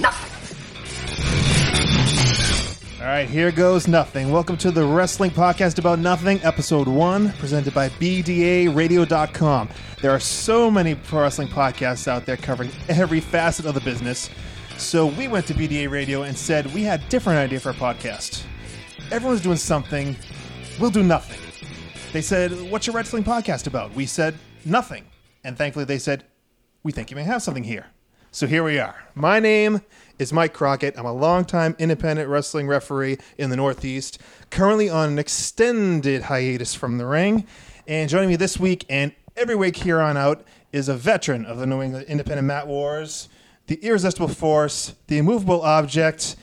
Nothing. All right, here goes nothing. Welcome to the Wrestling Podcast About Nothing, Episode 1, presented by BDARadio.com. There are so many pro wrestling podcasts out there covering every facet of the business. So we went to BDA Radio and said we had a different idea for a podcast. Everyone's doing something, we'll do nothing. They said, What's your wrestling podcast about? We said, Nothing. And thankfully, they said, We think you may have something here. So here we are. My name is Mike Crockett. I'm a longtime independent wrestling referee in the Northeast, currently on an extended hiatus from the ring. And joining me this week and every week here on out is a veteran of the New England Independent Mat Wars, the irresistible force, the immovable object,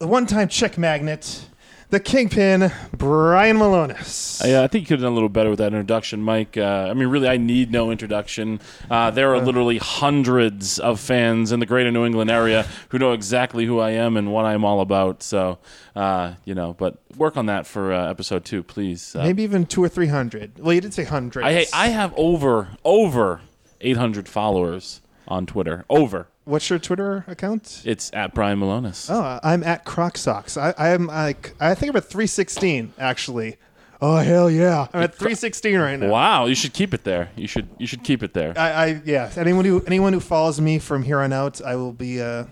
the one time check magnet, the kingpin, Brian Milonas. Yeah, I think you could have done a little better with that introduction, Mike. Uh, I mean, really, I need no introduction. Uh, there are literally hundreds of fans in the greater New England area who know exactly who I am and what I'm all about. So, uh, you know, but work on that for uh, episode two, please. Uh, Maybe even two or three hundred. Well, you did say hundreds. I I have over over 800 followers on Twitter. Over. What's your Twitter account? It's at Brian Milonas. Oh, I'm at Croc Socks. I, I'm like I think I'm at 316 actually. Oh hell yeah! I'm at 316 right now. Wow, you should keep it there. You should you should keep it there. I, I yeah. Anyone who anyone who follows me from here on out, I will be uh,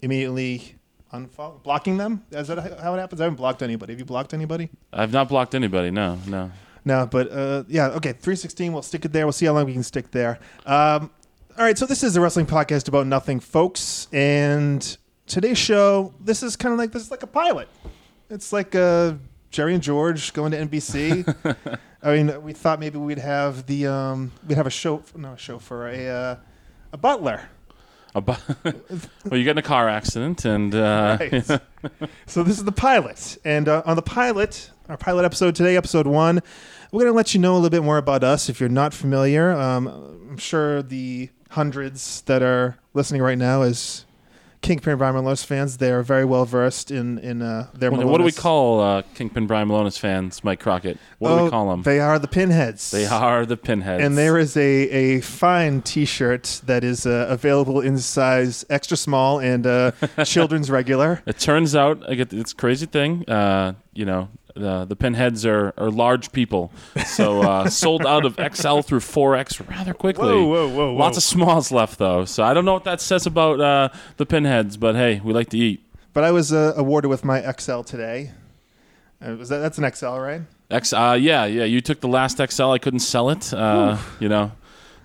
immediately unfollow blocking them. Is that how it happens? I haven't blocked anybody. Have you blocked anybody? I've not blocked anybody. No, no. No, but uh, yeah, okay, 316. We'll stick it there. We'll see how long we can stick there. Um, all right, so this is a wrestling podcast about nothing, folks. And today's show, this is kind of like this is like a pilot. It's like uh, Jerry and George going to NBC. I mean, we thought maybe we'd have the um, we'd have a show, no a show for a uh, a butler. About, well, you get in a car accident, and uh, Right. so this is the pilot, and uh, on the pilot, our pilot episode today, episode one, we're going to let you know a little bit more about us if you're not familiar. Um, I'm sure the hundreds that are listening right now as Kingpin Brian Milonas fans, they are very well versed in in uh, their. what, what do we call uh, Kingpin Brian Milonas fans, Mike Crockett? What do Oh, we call them? They are the pinheads. They are the pinheads. And there is a, a fine T-shirt that is uh, available in size extra small and uh, children's regular. It turns out, I get it's crazy thing. Uh, you know, the the pinheads are, are large people, so uh, sold out of XL through 4X rather quickly. Whoa, whoa, whoa, whoa. Lots of smalls left though, so I don't know what that says about uh, the pinheads, but hey, we like to eat. But I was uh, awarded with my XL today. Uh, was that that's an XL, right? X, uh, yeah, yeah. You took the last XL. I couldn't sell it. Uh, you know,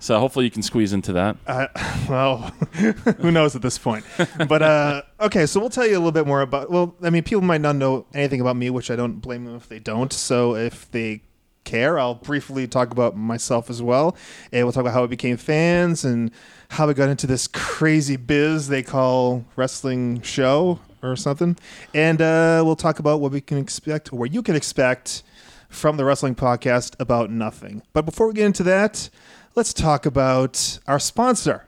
so hopefully you can squeeze into that. Uh, well, who knows at this point? But uh, okay, so we'll tell you a little bit more about. Well, I mean, people might not know anything about me, which I don't blame them if they don't. So if they care, I'll briefly talk about myself as well, and we'll talk about how I became fans and how I got into this crazy biz they call wrestling show or something, and uh, we'll talk about what we can expect or what you can expect from the wrestling podcast about nothing. But before we get into that, let's talk about our sponsor.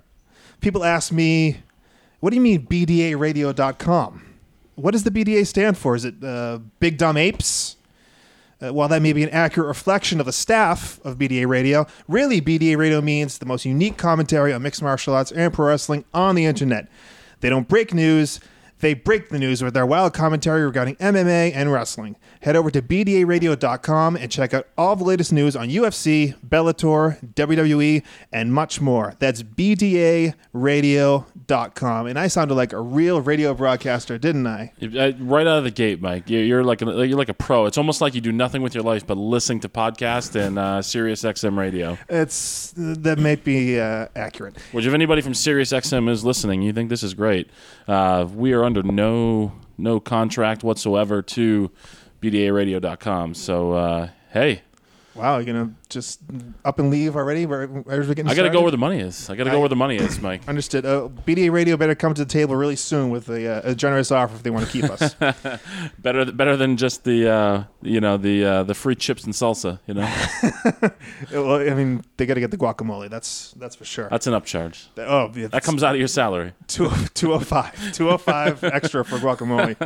People ask me, what do you mean BDARadio.com? What does the BDA stand for? Is it uh, Big Dumb Apes? Uh, while that may be an accurate reflection of the staff of BDA Radio, really BDA Radio means the most unique commentary on mixed martial arts and pro wrestling on the internet. They don't break news, They break the news with their wild commentary regarding MMA and wrestling. Head over to BDARadio.com and check out all the latest news on UFC, Bellator, WWE, and much more. That's BDARadio.com. And I sounded like a real radio broadcaster, didn't I? Uh, Right out of the gate, Mike, you're, like a, you're like a pro. It's almost like you do nothing with your life but listening to podcasts and uh, Sirius XM radio. It's that may be uh, accurate. Which, if anybody from Sirius XM is listening, you think this is great. Uh, we are under no no contract whatsoever to BDARadio.com. So uh, hey, Wow, you're gonna just up and leave already? Where, where's we getting I got to started? go where the money is. I got to go where the money is, Mike. Understood. Uh, BDA Radio better come to the table really soon with a, uh, a generous offer if they want to keep us. better better than just the uh, you know the uh, the free chips and salsa. You know well, I mean, they got to get the guacamole. That's that's for sure. that's an upcharge. oh, yeah, That comes out of your salary. 205 205 extra for guacamole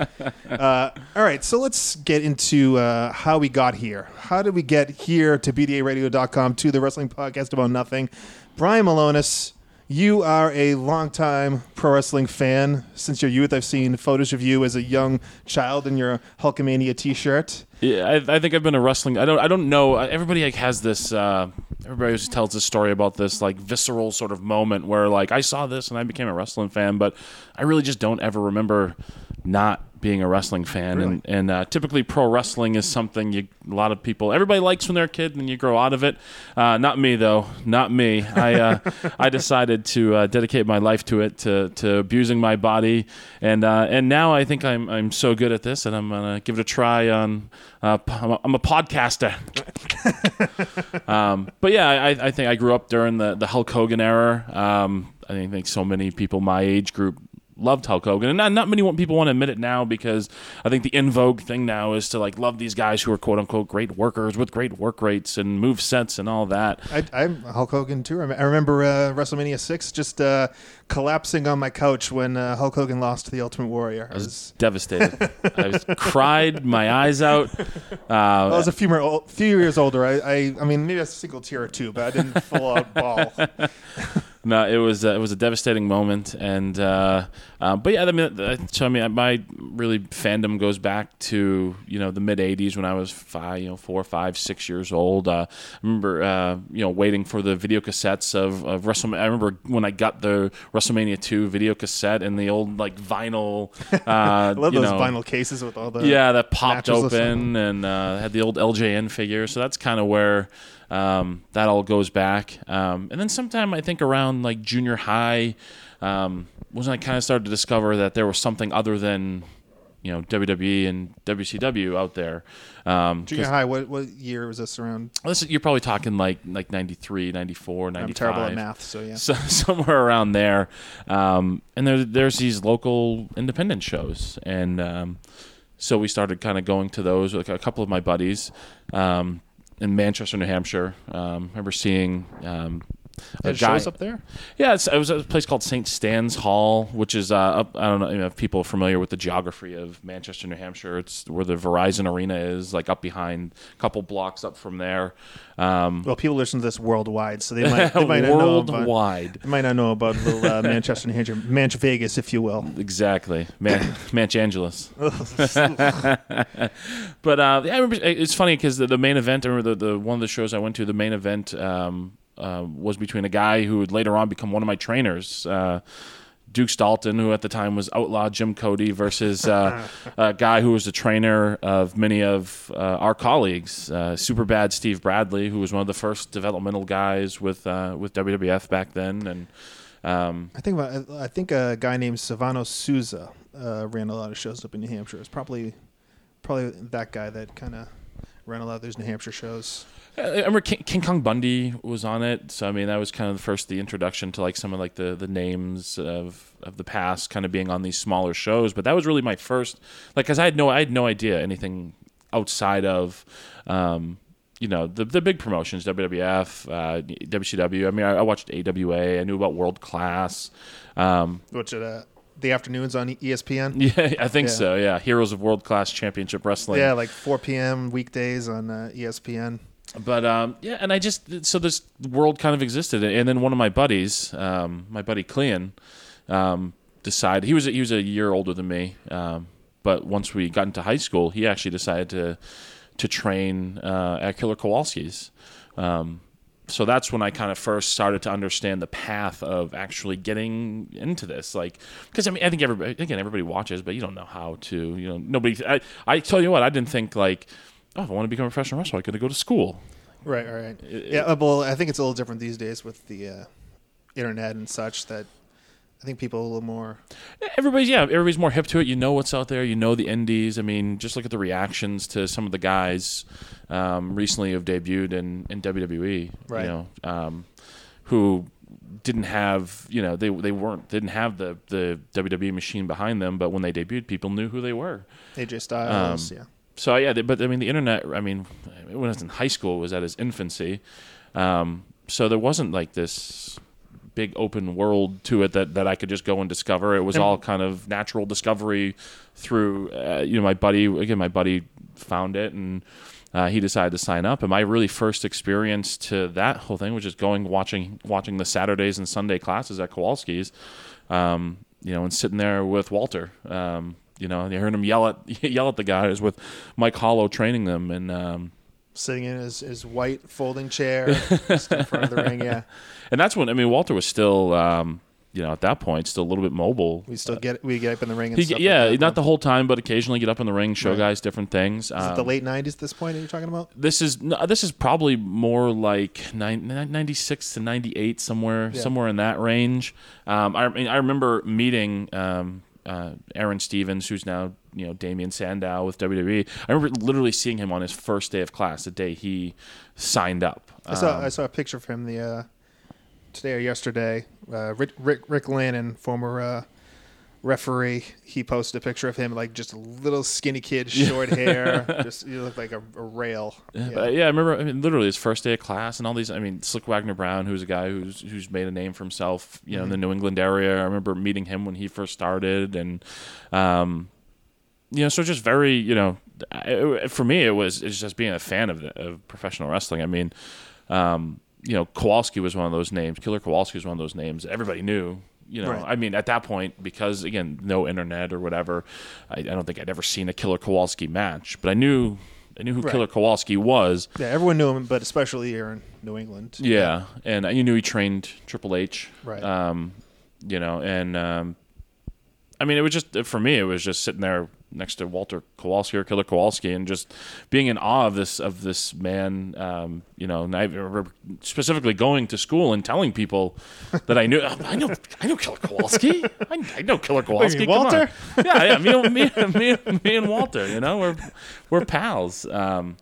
uh, all right so let's get into uh, how we got here how did we get here to bdaradio.com to the wrestling podcast about nothing brian milonas you are a longtime pro wrestling fan since your youth i've seen photos of you as a young child in your hulkamania t-shirt Yeah, I, I think I've been a wrestling. I don't. I don't know. Everybody like has this. Uh, everybody always tells this story about this like visceral sort of moment where like I saw this and I became a wrestling fan, but I really just don't ever remember not being a wrestling fan. And and uh, typically pro wrestling is something you a lot of people everybody likes when they're a kid and then you grow out of it. Uh, not me though. Not me. I uh, I decided to uh, dedicate my life to it to to abusing my body and uh, and now I think I'm I'm so good at this and I'm gonna give it a try on. Uh, I'm, a, I'm a podcaster. um, but yeah, I, I think I grew up during the, the Hulk Hogan era. Um, I think so many people my age group loved Hulk Hogan, and not, not many people want to admit it now because I think the in vogue thing now is to like love these guys who are quote unquote great workers with great work rates and move sets and all that. I, I'm Hulk Hogan too. I remember uh, WrestleMania six just uh, collapsing on my couch when uh, Hulk Hogan lost to the Ultimate Warrior. I was, Devastated. I was, cried my eyes out. Uh, I was a few more old, few years older. I, I, I mean, maybe a single tear or two, but I didn't full out bawl. No, it was uh, it was a devastating moment, and uh, uh, but yeah, I mean, uh, so I mean, my really fandom goes back to you know the mid '80s when I was five, you know, four, five, six years old. Uh, I remember uh, you know waiting for the video cassettes of of WrestleMania. I remember when I got the WrestleMania two video cassette and the old like vinyl. Uh, I love those know, vinyl cases with all the yeah, that popped open and uh, had the old LJN figure. So that's kind of where um, that all goes back. Um, and then sometime I think around like junior high um, was when I kind of started to discover that there was something other than you know WWE and WCW out there. Um, Junior high. What what year was this around? this is- you're probably talking like like 93, 94, 95. I'm terrible at math, so yeah. So, somewhere around there. Um, and there, there's these local independent shows, and um, so we started kind of going to those with a couple of my buddies um, in Manchester, New Hampshire. Um, remember seeing. Um, guy, shows up there. yeah, it's, it was a place called St. Stan's Hall, which is uh, up. I don't know you know, if people are familiar with the geography of Manchester, New Hampshire. It's where the Verizon Arena is, like up behind, a couple blocks up from there. Um, Well, people listen to this worldwide, so they might they might not know about, worldwide. they might not know about little uh, Manchester, New Hampshire, Manch Vegas, if you will. Exactly, Man, Manch Angeles. but uh, yeah, I remember it's funny because the, the main event, I remember the, the one of the shows I went to, the main event um, uh, was between a guy who would later on become one of my trainers. Uh, Duke Dalton, who at the time was outlaw Jim Cody, versus uh, a guy who was the trainer of many of uh, our colleagues, uh, super bad Steve Bradley, who was one of the first developmental guys with uh, with WWF back then, and um, I think about, I think a guy named Savano Souza uh, ran a lot of shows up in New Hampshire. It's probably probably that guy that kind of ran a lot of those New Hampshire shows. I remember King, King Kong Bundy was on it, so I mean that was kind of the first the introduction to like some of like the the names of of the past, kind of being on these smaller shows. But that was really my first, like, because I had no I had no idea anything outside of, um, you know, the the big promotions, WWF, uh, WCW. I mean, I, I watched AWA. I knew about World Class. Um, Which at uh, the afternoons on ESPN. yeah, I think Yeah. so. Yeah, Heroes of World Class Championship Wrestling. Yeah, like 4 p.m. weekdays on uh, ESPN. But um, yeah, and I just so this world kind of existed, and then one of my buddies, um, my buddy Clean, um, decided he was he was a year older than me. Um, but once we got into high school, he actually decided to to train uh, at Killer Kowalski's. Um, so that's when I kind of first started to understand the path of actually getting into this. Like, because I mean, I think everybody again, everybody watches, but you don't know how to. You know, nobody. I, I tell you what, I didn't think like, oh, if I want to become a professional wrestler, I got to go to school. Right, right. yeah, uh, well, I think it's a little different these days with the uh, internet and such. That I think people are a little more. Everybody's yeah, everybody's more hip to it. You know what's out there. You know the indies. I mean, just look at the reactions to some of the guys um, recently have debuted in, in WWE. Right. You know, um, who didn't have you know they they weren't didn't have the the WWE machine behind them, but when they debuted, people knew who they were. AJ Styles, Um, yeah. So yeah, but I mean, the internet. I mean, when I was in high school, it was at its infancy. Um, so there wasn't like this big open world to it that, that I could just go and discover. It was all kind of natural discovery through, uh, you know, my buddy, again, my buddy found it and uh, he decided to sign up. And my really first experience to that whole thing was just going, watching, watching the Saturdays and Sunday classes at Kowalski's, um, you know, and sitting there with Walter, um, you know, you heard him yell at, yell at the guys with Mike Hollow training them. And, um, Sitting in his, his white folding chair just in front of the ring, yeah. and that's when, I mean, Walter was still, um, you know, at that point, still a little bit mobile. We still get we get up in the ring and He, stuff. yeah, like that. not the whole time, but occasionally get up in the ring, show Right. guys different things. Is it Um, the late '90s at this point that you're talking about? this is no, this is probably more like nine, 96 to 98 somewhere Yeah. somewhere in that range um, I, I mean, I remember meeting um, uh, Aaron Stevens who's now you know Damien Sandow with WWE I remember literally seeing him on his first day of class the day he signed up I saw Um, I saw a picture of him the uh, today or yesterday. Uh, Rick, Rick Rick Lannon, former uh, referee, he posted a picture of him like just a little skinny kid, short hair, just you look like a, a rail. Yeah, Yeah. but, yeah, I remember. I mean, literally his first day of class, and all these. I mean, Slick Wagner Brown, who's a guy who's who's made a name for himself, you know, in the New England area. I remember meeting him when he first started, and um, you know, so just very, you know, I- for me, it was it's just being a fan of, of professional wrestling. I mean, um, you know, Kowalski was one of those names. Killer Kowalski was one of those names everybody knew. You know, Right. I mean, at that point, because again, no internet or whatever, I, I don't think I'd ever seen a Killer Kowalski match, but I knew. I knew who Right. Killer Kowalski was. yeah, everyone knew him, but especially here in New England. Yeah, and you knew he trained Triple H. Right. Um, you know, and um, I mean, it was just for me. It was just sitting there next to Walter Kowalski or Killer Kowalski, and just being in awe of this of this man. Um, you know, and I remember specifically going to school and telling people that I knew. I know, I know Killer Kowalski. I, I know Killer Kowalski. mean, Come on. Walter? yeah, yeah. Me, and- me, me, me and Walter. You know, we're we're pals. Um,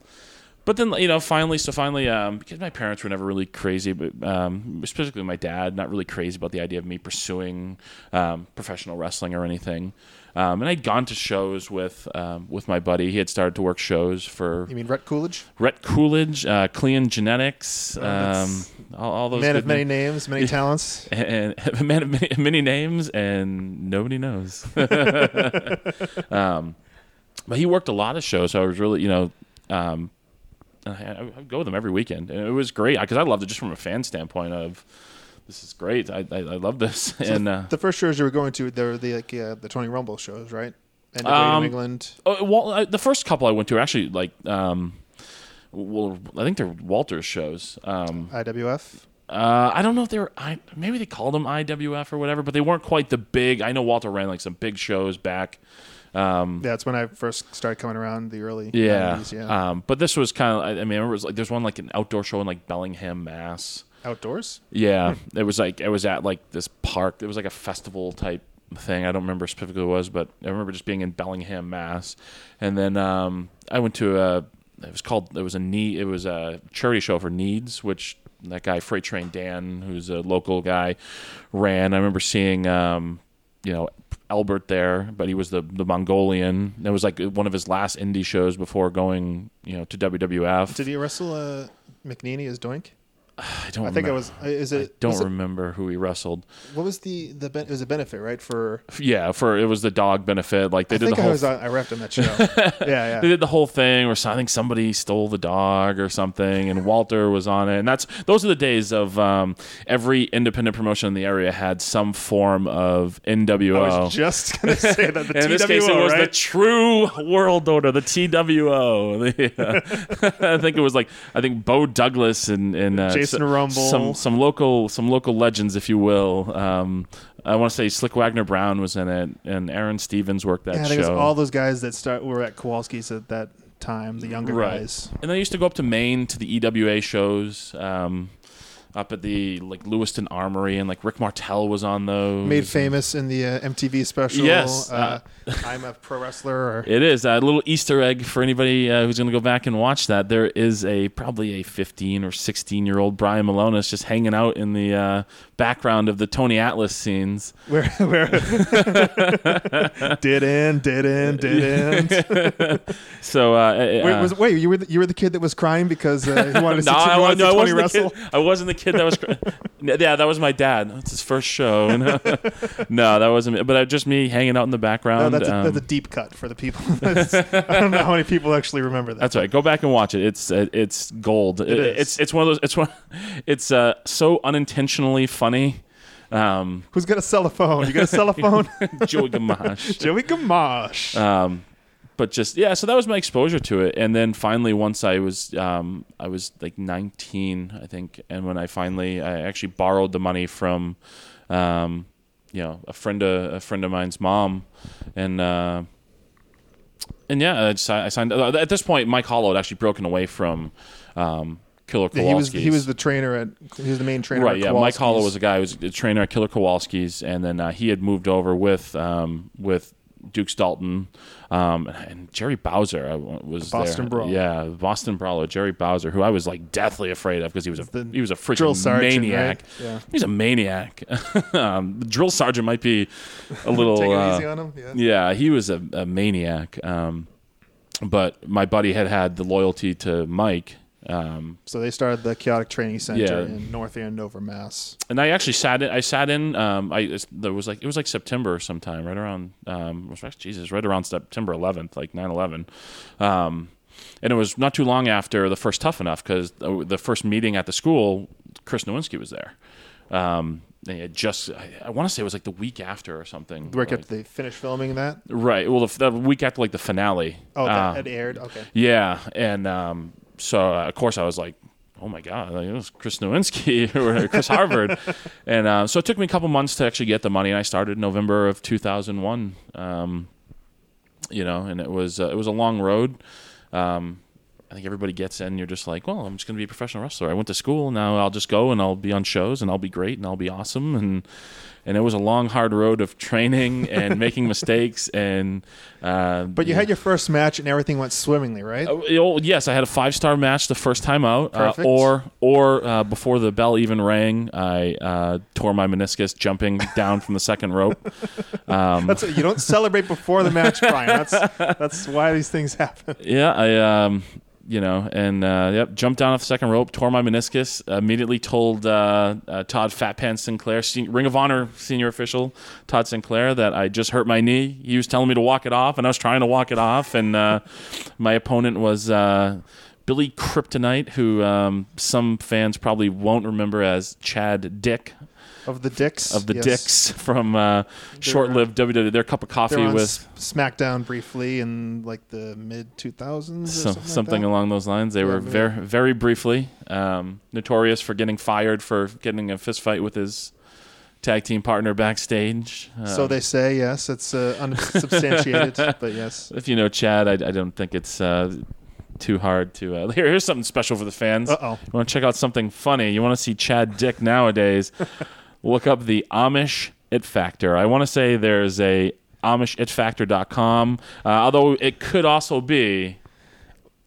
but then you know finally so finally um, because my parents were never really crazy but um, specifically my dad not really crazy about the idea of me pursuing um, professional wrestling or anything um, and I'd gone to shows with um, with my buddy he had started to work shows for You mean Rhett Coolidge? Rhett Coolidge uh, Clean Genetics um, that's- all, all those Man of many names. names, many talents. and, and a man of many, many names and nobody knows um, but he worked a lot of shows so I was really you know um, I, I I'd go with him every weekend, and it was great because I loved it just from a fan standpoint of this is great. I I, I love this, and uh, The first shows you were going to, they were the like uh, the Tony Rumble shows, right? And Um, New England. oh, well, I, the first couple I went to were actually like um, well, I think they're Walter's shows. Um, IWF. uh, I don't know if they were I maybe they called them IWF or whatever, but they weren't quite the big. I know Walter ran like some big shows back. Yeah, that's when I first started coming around the early Yeah, 90s, yeah. Um, but this was kind of. I, I mean, I remember it was like there's one like an outdoor show in like Bellingham, Mass. Outdoors. Yeah, it was like it was at like this park. It was like a festival type thing. I don't remember specifically what it was, but I remember just being in Bellingham, Mass. And then um, I went to a. It was called. It was a need. It was a charity show for Needs, which that guy Freight Train Dan, who's a local guy, ran. I remember seeing. Um, you know. Albert there, but he was the the Mongolian. It was like one of his last indie shows before going, you know, to WWF. Did he wrestle uh, McNeely as Doink? I don't. I think remember. it was. Is it? I don't was it- remember who he wrestled. what was the the? It was a benefit, right? For Yeah, for it was the dog benefit. Like they I did the I whole. was. On, I repped on that show. yeah, yeah. they did the whole thing where so- I think somebody stole the dog or something, and Walter was on it. And that's those are the days of um, every independent promotion in the area had some form of NWO. I was just gonna say that the in this case, it TWO, was the? True World Order, the TWO. The, uh, I think it was like I think Bo Douglas and, and uh, Jason s- Rumble. some some local some local legends, if you will. Um, I want to say Slick Wagner Brown was in it, and Aaron Stevens worked that yeah, show. think it was all those guys that start were at Kowalski's at that time. The younger Right. guys. And I used to go up to Maine to the EWA shows, um, up at the like Lewiston Armory, and like Rick Martel was on those. Made famous in the uh, MTV special. Yes, uh, I'm a pro wrestler. Or It is a little Easter egg for anybody uh, who's going to go back and watch that. There is a probably a 15 or 16 year old Brian Milonas just hanging out in the uh, background of the Tony Atlas scenes. where where did in did in did in. So uh, Wait, uh, was, wait, you were the, you were the kid that was crying because uh, he wanted to see, no, I, no, I wasn't wrestle. the kid. I wasn't the kid that was. cr- yeah, that was my dad. It's his first show. no, that wasn't. me. But uh, just me hanging out in the No, background. that's, a, um, that's a deep cut for the people. That's- I don't know how many people actually remember that. That's right. Go back and watch it. It's uh, it's gold. It is. It's it's one of those. It's one. It's uh, so unintentionally funny. Um, Who's gonna sell a phone? You gonna sell a phone? Joey Gamash. Joey Gamash. Um, but just yeah, so that was my exposure to it, and then finally, once I was um, I was like 19, I think, and when I finally I actually borrowed the money from, um, you know, a friend of a friend of mine's mom, and uh, and yeah, I, just, I signed. At this point, Mike Hollow had actually broken away from. Um, Killer Yeah, he was he was the trainer at he was the main trainer. right at yeah mike hollow was a guy who was a trainer at killer kowalski's and then uh, he had moved over with um, with dukes dalton um, and jerry bowser uh, was Boston there. Brawler. yeah boston brawler jerry bowser who i was like deathly afraid of because he was a The he was a freaking sergeant, maniac right? Yeah. he's a maniac um, the drill sergeant might be a little Take it uh, easy on him. Yeah. yeah, he was a, a maniac. Um, but my buddy had had the loyalty to Mike. Um, So they started the Chaotic Training Center Yeah. in North Andover, Mass. and I actually sat in. I sat in. Um, I there was like it was like September sometime, right around. Um, Jesus, right around September 11th, like 9/11. Um, and it was not too long after the first Tough Enough because the first meeting at the school, Chris Nowinski was there. Um, they had just, I, I want to say it was like the week after or something. Right like- after they finished filming that. right. Well, the, the week after like the finale. Oh, Uh, that, that aired. Okay. Yeah, and um, so uh, of course I was like, "Oh my god, like, it was Chris Nowinski or Chris Harvard," and uh, so it took me a couple months to actually get the money. And I started November of 2001. Um, you know, and it was uh, it was a long road. Um, I think everybody gets in. You're just like, well, I'm just going to be a professional wrestler. I went to school. Now I'll just go and I'll be on shows and I'll be great and I'll be awesome. And and it was a long, hard road of training and making mistakes. And uh, But you yeah. had your first match and everything went swimmingly, right? Uh, oh, yes, I had a five star match the first time out, uh, or or uh, before the bell even rang, I uh, tore my meniscus jumping down from the second rope. Um, That's you don't celebrate before the match, Brian. That's that's why these things happen. yeah, I um, you know, and uh, yep, jumped down off the second rope, tore my meniscus. Immediately told uh, uh, Todd Fat Pants Sinclair, Ring of Honor senior official Todd Sinclair, that I just hurt my knee. He was telling me to walk it off, and I was trying to walk it off, and uh, my opponent was. Uh, Billy Kryptonite, who um, some fans probably won't remember as Chad Dick Of the dicks. of the yes. Dicks from uh, short-lived WWE. Their cup of coffee were on with S- SmackDown briefly in like the mid 2000s. some, something, something, like along those lines. They Yeah, were maybe. very, very briefly um, notorious for getting fired for getting a fist fight with his tag team partner backstage. So Um, they say yes. It's uh, unsubstantiated, but yes. if you know Chad, I, I don't think it's uh, too hard to. Uh, here, here's something special for the fans. Uh oh. You want to check out something funny? You want to see Chad Dick nowadays? look up the Amish It Factor. I want to say there's a AmishItFactor.com, uh, although it could also be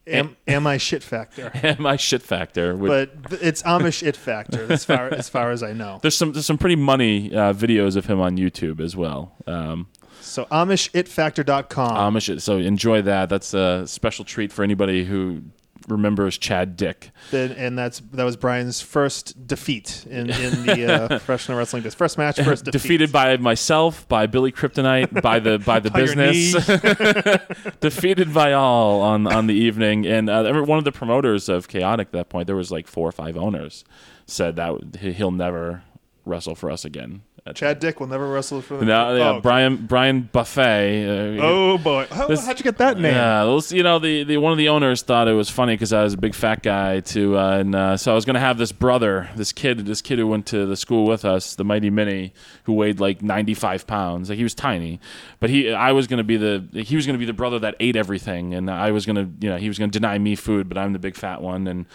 Am, am I shit factor? my shit factor. But it's Amish it factor as far as far as I know. there's some there's some pretty money uh, videos of him on YouTube as well. Um, So AmishItFactor.com. Amish, so enjoy that. That's a special treat for anybody who remember as Chad Dick. Then- and that's that was Brian's first defeat in, in the uh, professional wrestling. His first match, first defeat. Defeated by myself, by Billy Kryptonite, by the by the By business. defeated by all on on the evening, and uh, every- one of the promoters of Chaotic at that point, there was like four or five owners, said that he'll never wrestle for us again. Chad Dick will never wrestle for the. No, yeah, oh, okay. Brian Brian Buffet. Uh, Oh boy, How, how'd you get that name? Yeah, you know, the, the one of the owners thought it was funny because I was a big fat guy too, uh, and uh, so I was going to have this brother, this kid, this kid who went to the school with us, the Mighty Mini, who weighed like ninety five pounds. Like he was tiny, but he, I was going to be the, he was going to be the brother that ate everything, and I was going to, you know, he was going to deny me food, but I'm the big fat one, and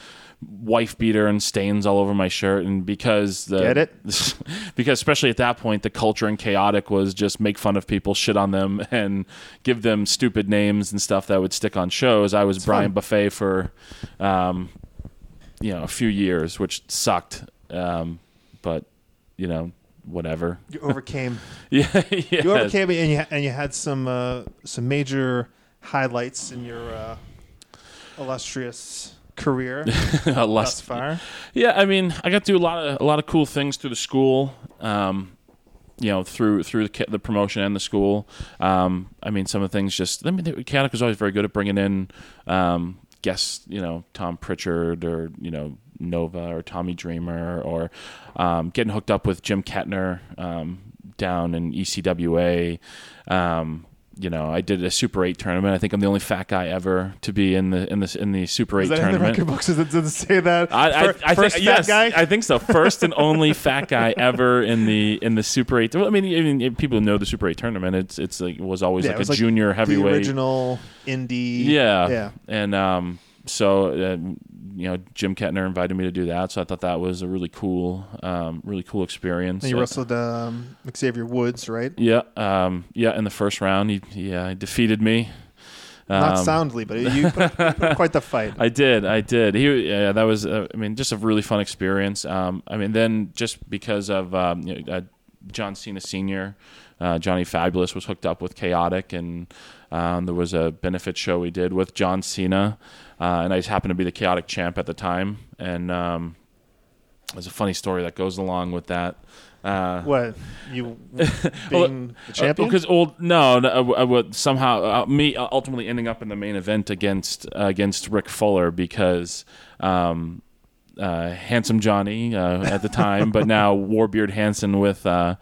wife beater and stains all over my shirt, and because the Get it? because especially at that point the culture in chaotic was just make fun of people shit on them and give them stupid names and stuff that would stick on shows i was brian fun. buffet for um, you know a few years which sucked um, but you know whatever You overcame. yeah You overcame it, and you and you had some uh, some major highlights in your uh, illustrious career thus far. Yeah, I mean, I got to do a lot of a lot of cool things through the school. Um, you know, through through the, the promotion and the school. Um, I mean, some of the things just. I mean, the- Chaotic was always very good at bringing in um, guests. You know, Tom Pritchard or you know Nova or Tommy Dreamer or um, getting hooked up with Jim Kettner um, down in ECWA. Um, you know, I did a Super Eight tournament. I think I'm the only fat guy ever to be in the in the in the Super Eight that in the tournament. record books? Does it, does it say that? I, I, I first think fat yes, guy. I think so. First and only fat guy ever in the in the Super Eight. Well, I mean, I mean, people know the Super Eight tournament. It's it's like it was always Yeah, like was a like junior the heavyweight. original indie. Yeah, yeah. And um, so uh, you know, Jim Kettner invited me to do that. So I thought that was a really cool, um, really cool experience. And you wrestled um, Xavier Woods, right? yeah, um, yeah. In the first round, he he uh, defeated me. Not Um, soundly, but you put, you put quite the fight. I did, I did. He, yeah, that was, uh, I mean, just a really fun experience. Um, I mean, then just because of um, you know, uh, John Cena Senior, uh, Johnny Fabulous was hooked up with Chaotic, and um, there was a benefit show we did with John Cena, uh, and I just happened to be the Chaotic champ at the time, and um, there's a funny story that goes along with that. Uh, What you Well, being the champion? because old no, no I, I would somehow uh, me ultimately ending up in the main event against uh, against Rick Fuller because um, uh, handsome Johnny uh, at the time, but now Warbeard Hanson with uh,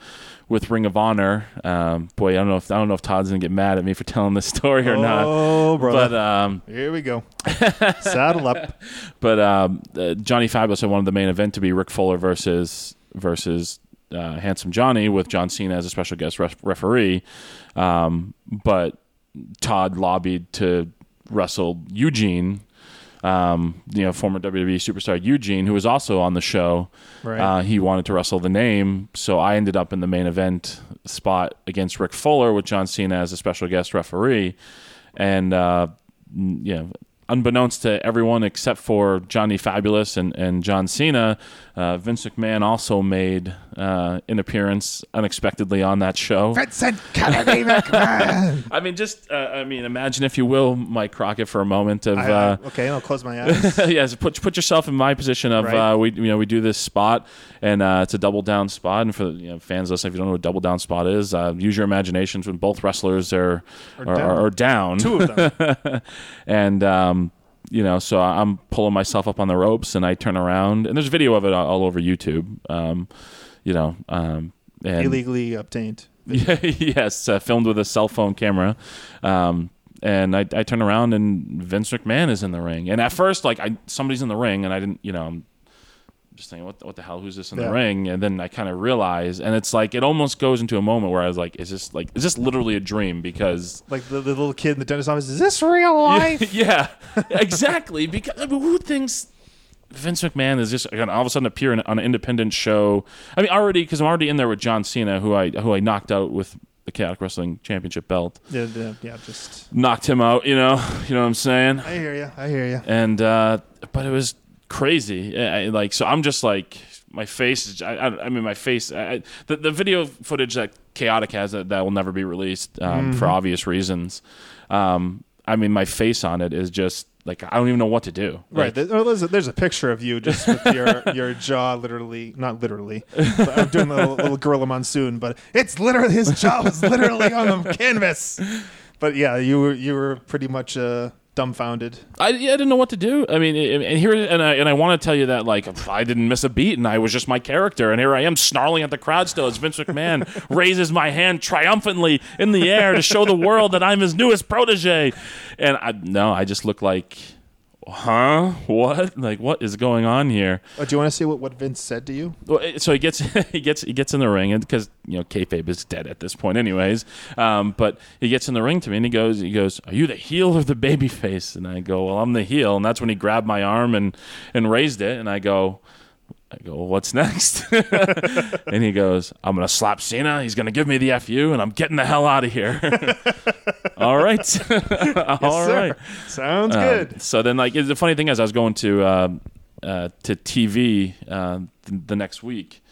with Ring of Honor. Um, boy, I don't know if I don't know if Todd's gonna get mad at me for telling this story or not. oh, brother. But um, Here we go. Saddle up. but um, uh, Johnny Fabulous had wanted the main event to be Rick Fuller versus versus uh, Handsome Johnny with John Cena as a special guest ref- referee. Um, but Todd lobbied to wrestle Eugene, um, you know, former WWE superstar Eugene, who was also on the show. Right. Uh, he wanted to wrestle the name, so I ended up in the main event spot against Rick Fuller with John Cena as a special guest referee, and uh, you know, unbeknownst to everyone except for Johnny Fabulous and, and John Cena, uh, Vince McMahon also made uh, an appearance unexpectedly on that show. Vincent Kennedy McMahon. I mean, just uh, I mean, imagine if you will, Mike Crockett, for a moment of. I, uh, okay, I'll close my eyes. yes, put put yourself in my position of Right. uh, we you know we do this spot and uh, it's a double down spot and for you know, fans listening if you don't know what a double down spot is uh, use your imaginations when both wrestlers are are, down. are, are down Two of them. and um, you know so I'm pulling myself up on the ropes and I turn around and there's video of it all, all over YouTube um, you know um, and Illegally obtained. yes, uh, filmed with a cell phone camera. Um, and I, I turn around and Vince McMahon is in the ring. And at first, like I somebody's in the ring, and I didn't, you know, I'm just thinking, what the, what the hell? Who's this in Yeah. the ring? And then I kind of realize, and it's like it almost goes into a moment where I was like, is this like is this literally a dream? Because Like the, the little kid in the dentist office. Is this real life? yeah, exactly. Because I mean, who thinks Vince McMahon is just going all of a sudden appear in, on an independent show? I mean, already because I'm already in there with John Cena, who I who I knocked out with the Chaotic Wrestling Championship belt. yeah, yeah, yeah, just. Knocked him out. You know, you know what I'm saying? I hear you. I hear you. And uh, but it was crazy. I, like so, I'm just like. My face is. I, I, I mean, my face. I, the the video footage that Chaotic has that, that will never be released um, for obvious reasons. Um, I mean, my face on it is just like I don't even know what to do. Right. Like, there's, a, there's a picture of you just with your your jaw literally, not literally. I'm doing a little, little Gorilla Monsoon, but it's literally his jaw was literally on the canvas. But yeah, you were you were pretty much uh, dumbfounded. I, yeah, I didn't know what to do. I mean, and here and I and I want to tell you that like I didn't miss a beat, and I was just my character, and here I am snarling at the crowd still as Vince McMahon raises my hand triumphantly in the air to show the world that I'm his newest protege, and I no, I just look like, huh, what, like what is going on here? Oh, do you want to see what, what Vince said to you? Well, so he gets he gets he gets in the ring, and because you know kayfabe is dead at this point, anyways. Um, but he gets in the ring to me, and he goes, he goes, "Are you the heel or the baby face?" And I go, "Well, I'm the heel." And that's when he grabbed my arm and and raised it, and I go. I go, well, what's next? and he goes, I'm going to slap Cena. He's going to give me the FU, and I'm getting the hell out of here. All right. All Sir, right. Sounds Um, good. So then, like, the funny thing is, I was going to uh, uh, to TV uh, th- the next week,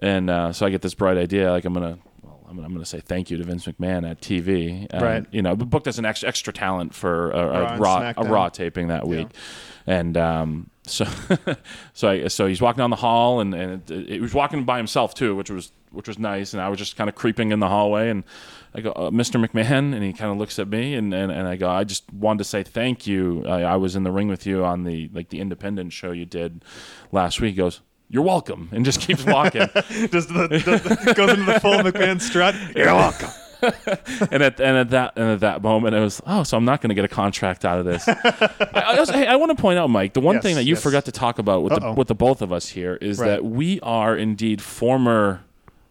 and uh, so I get this bright idea. Like, I'm gonna. well, I'm, going to say thank you to Vince McMahon at TV. Right. You know, booked as an extra, extra talent for a, a Raw a raw taping that week, and um, so so I, so he's walking down the hall, and and it, it, he was walking by himself too, which was which was nice. And I was just kind of creeping in the hallway, and I go, uh, Mr. McMahon, and he kind of looks at me, and, and, and I go, I just wanted to say thank you. I, I was in the ring with you on the like the independent show you did last week. He goes. You're welcome, and just keeps walking. Just the, the, goes into the full McMahon strut. You're welcome. and at and at that and at that moment, it was oh, so I'm not going to get a contract out of this. I, I, hey, I want to point out, Mike, the one Yes, thing that you yes. forgot to talk about with the, with the both of us here is Right. that we are indeed former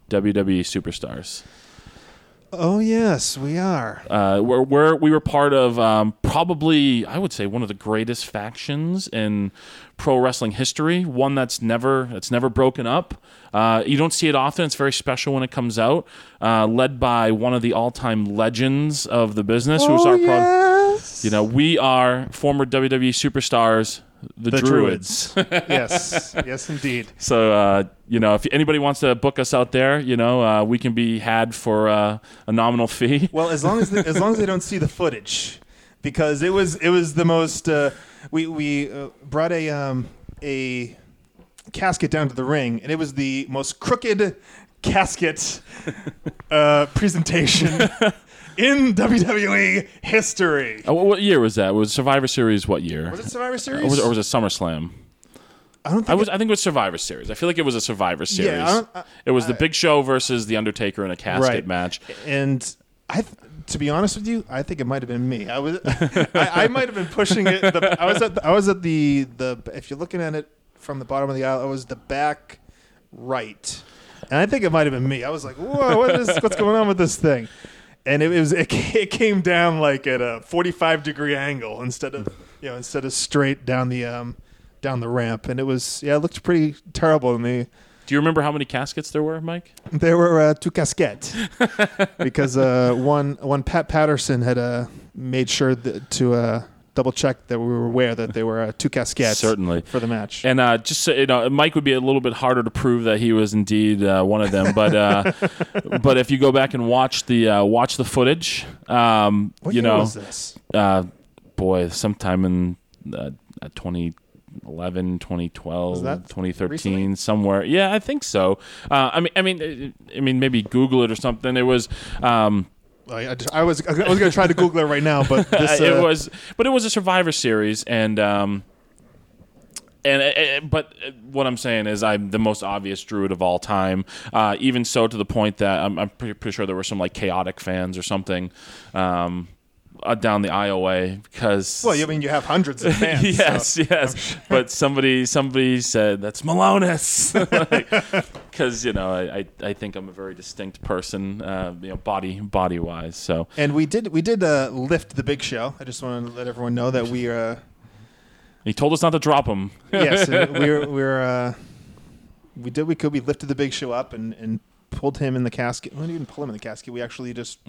WWE superstars. Oh yes, we are. Uh, we're, we're, we were part of um, probably, I would say, one of the greatest factions in pro wrestling history. One that's never that's never broken up. Uh, you don't see it often. It's very special when it comes out. Uh, led by one of the all time legends of the business, who's oh our pro- yes. you know, we are former WWE superstars, the, The Druids. yes, yes, indeed. so, uh, you know, if anybody wants to book us out there, you know, uh, we can be had for uh, a nominal fee. Well, as long as they, as long as they don't see the footage, because it was it was the most. Uh, we we uh, brought a um, a casket down to the ring, and it was the most crooked casket uh, presentation in WWE history. Uh, what, year was that? Was Survivor Series what year? Was it Survivor or, Series? was it, or was it SummerSlam? I don't think I was. it- I think it was Survivor Series. I feel like it was a Survivor Series. I I- it was the Big Show versus the Undertaker in a casket Right. match. and I, to be honest with you, I think it might have been me. I was, I, I might have been pushing it. The, I was at, the, I was at the the. If you're looking at it from the bottom of the aisle, I was the back right, and I think it might have been me. I was like, whoa, what is what's going on with this thing? And it was it, it came down like at a 45 degree angle instead of you know instead of straight down the um down the ramp, and it was yeah, it looked pretty terrible to me. Do you remember how many caskets there were, Mike? There were uh, two casquettes because uh, one one Pat Patterson had uh, made sure that, to uh, double check that we were aware that there were uh, two casquettes Certainly. for the match. And uh, just so you know, Mike would be a little bit harder to prove that he was indeed uh, one of them. But uh, but if you go back and watch the uh, watch the footage, um, you know, uh, boy, sometime in uh, 2011, 2012, Was that 2013, recently? somewhere. Yeah, I think so. Uh, I mean, I mean, I mean, maybe Google it or something. It was. Um, I, I just- I was I was going to try to Google it right now, but this, uh, it was, but it was a Survivor Series, and um, and uh, uh, but uh, what I'm saying is I'm the most obvious Druid of all time. Uh, even so, to the point that I'm, I'm pretty, pretty sure there were some like chaotic fans or something. Um, uh, down the aisle way because well, I mean, you have hundreds of fans. yes, so- yes. But somebody somebody said that's Milonas because you know I, I think I'm a very distinct person, uh, you know, body body wise. So And we did we did uh, lift the big show. I just want to let everyone know that we uh, he told us not to drop him. yes, we're we're uh, we did we could we lifted the big show up and, and pulled him in the casket. We didn't even pull him in the casket. We actually just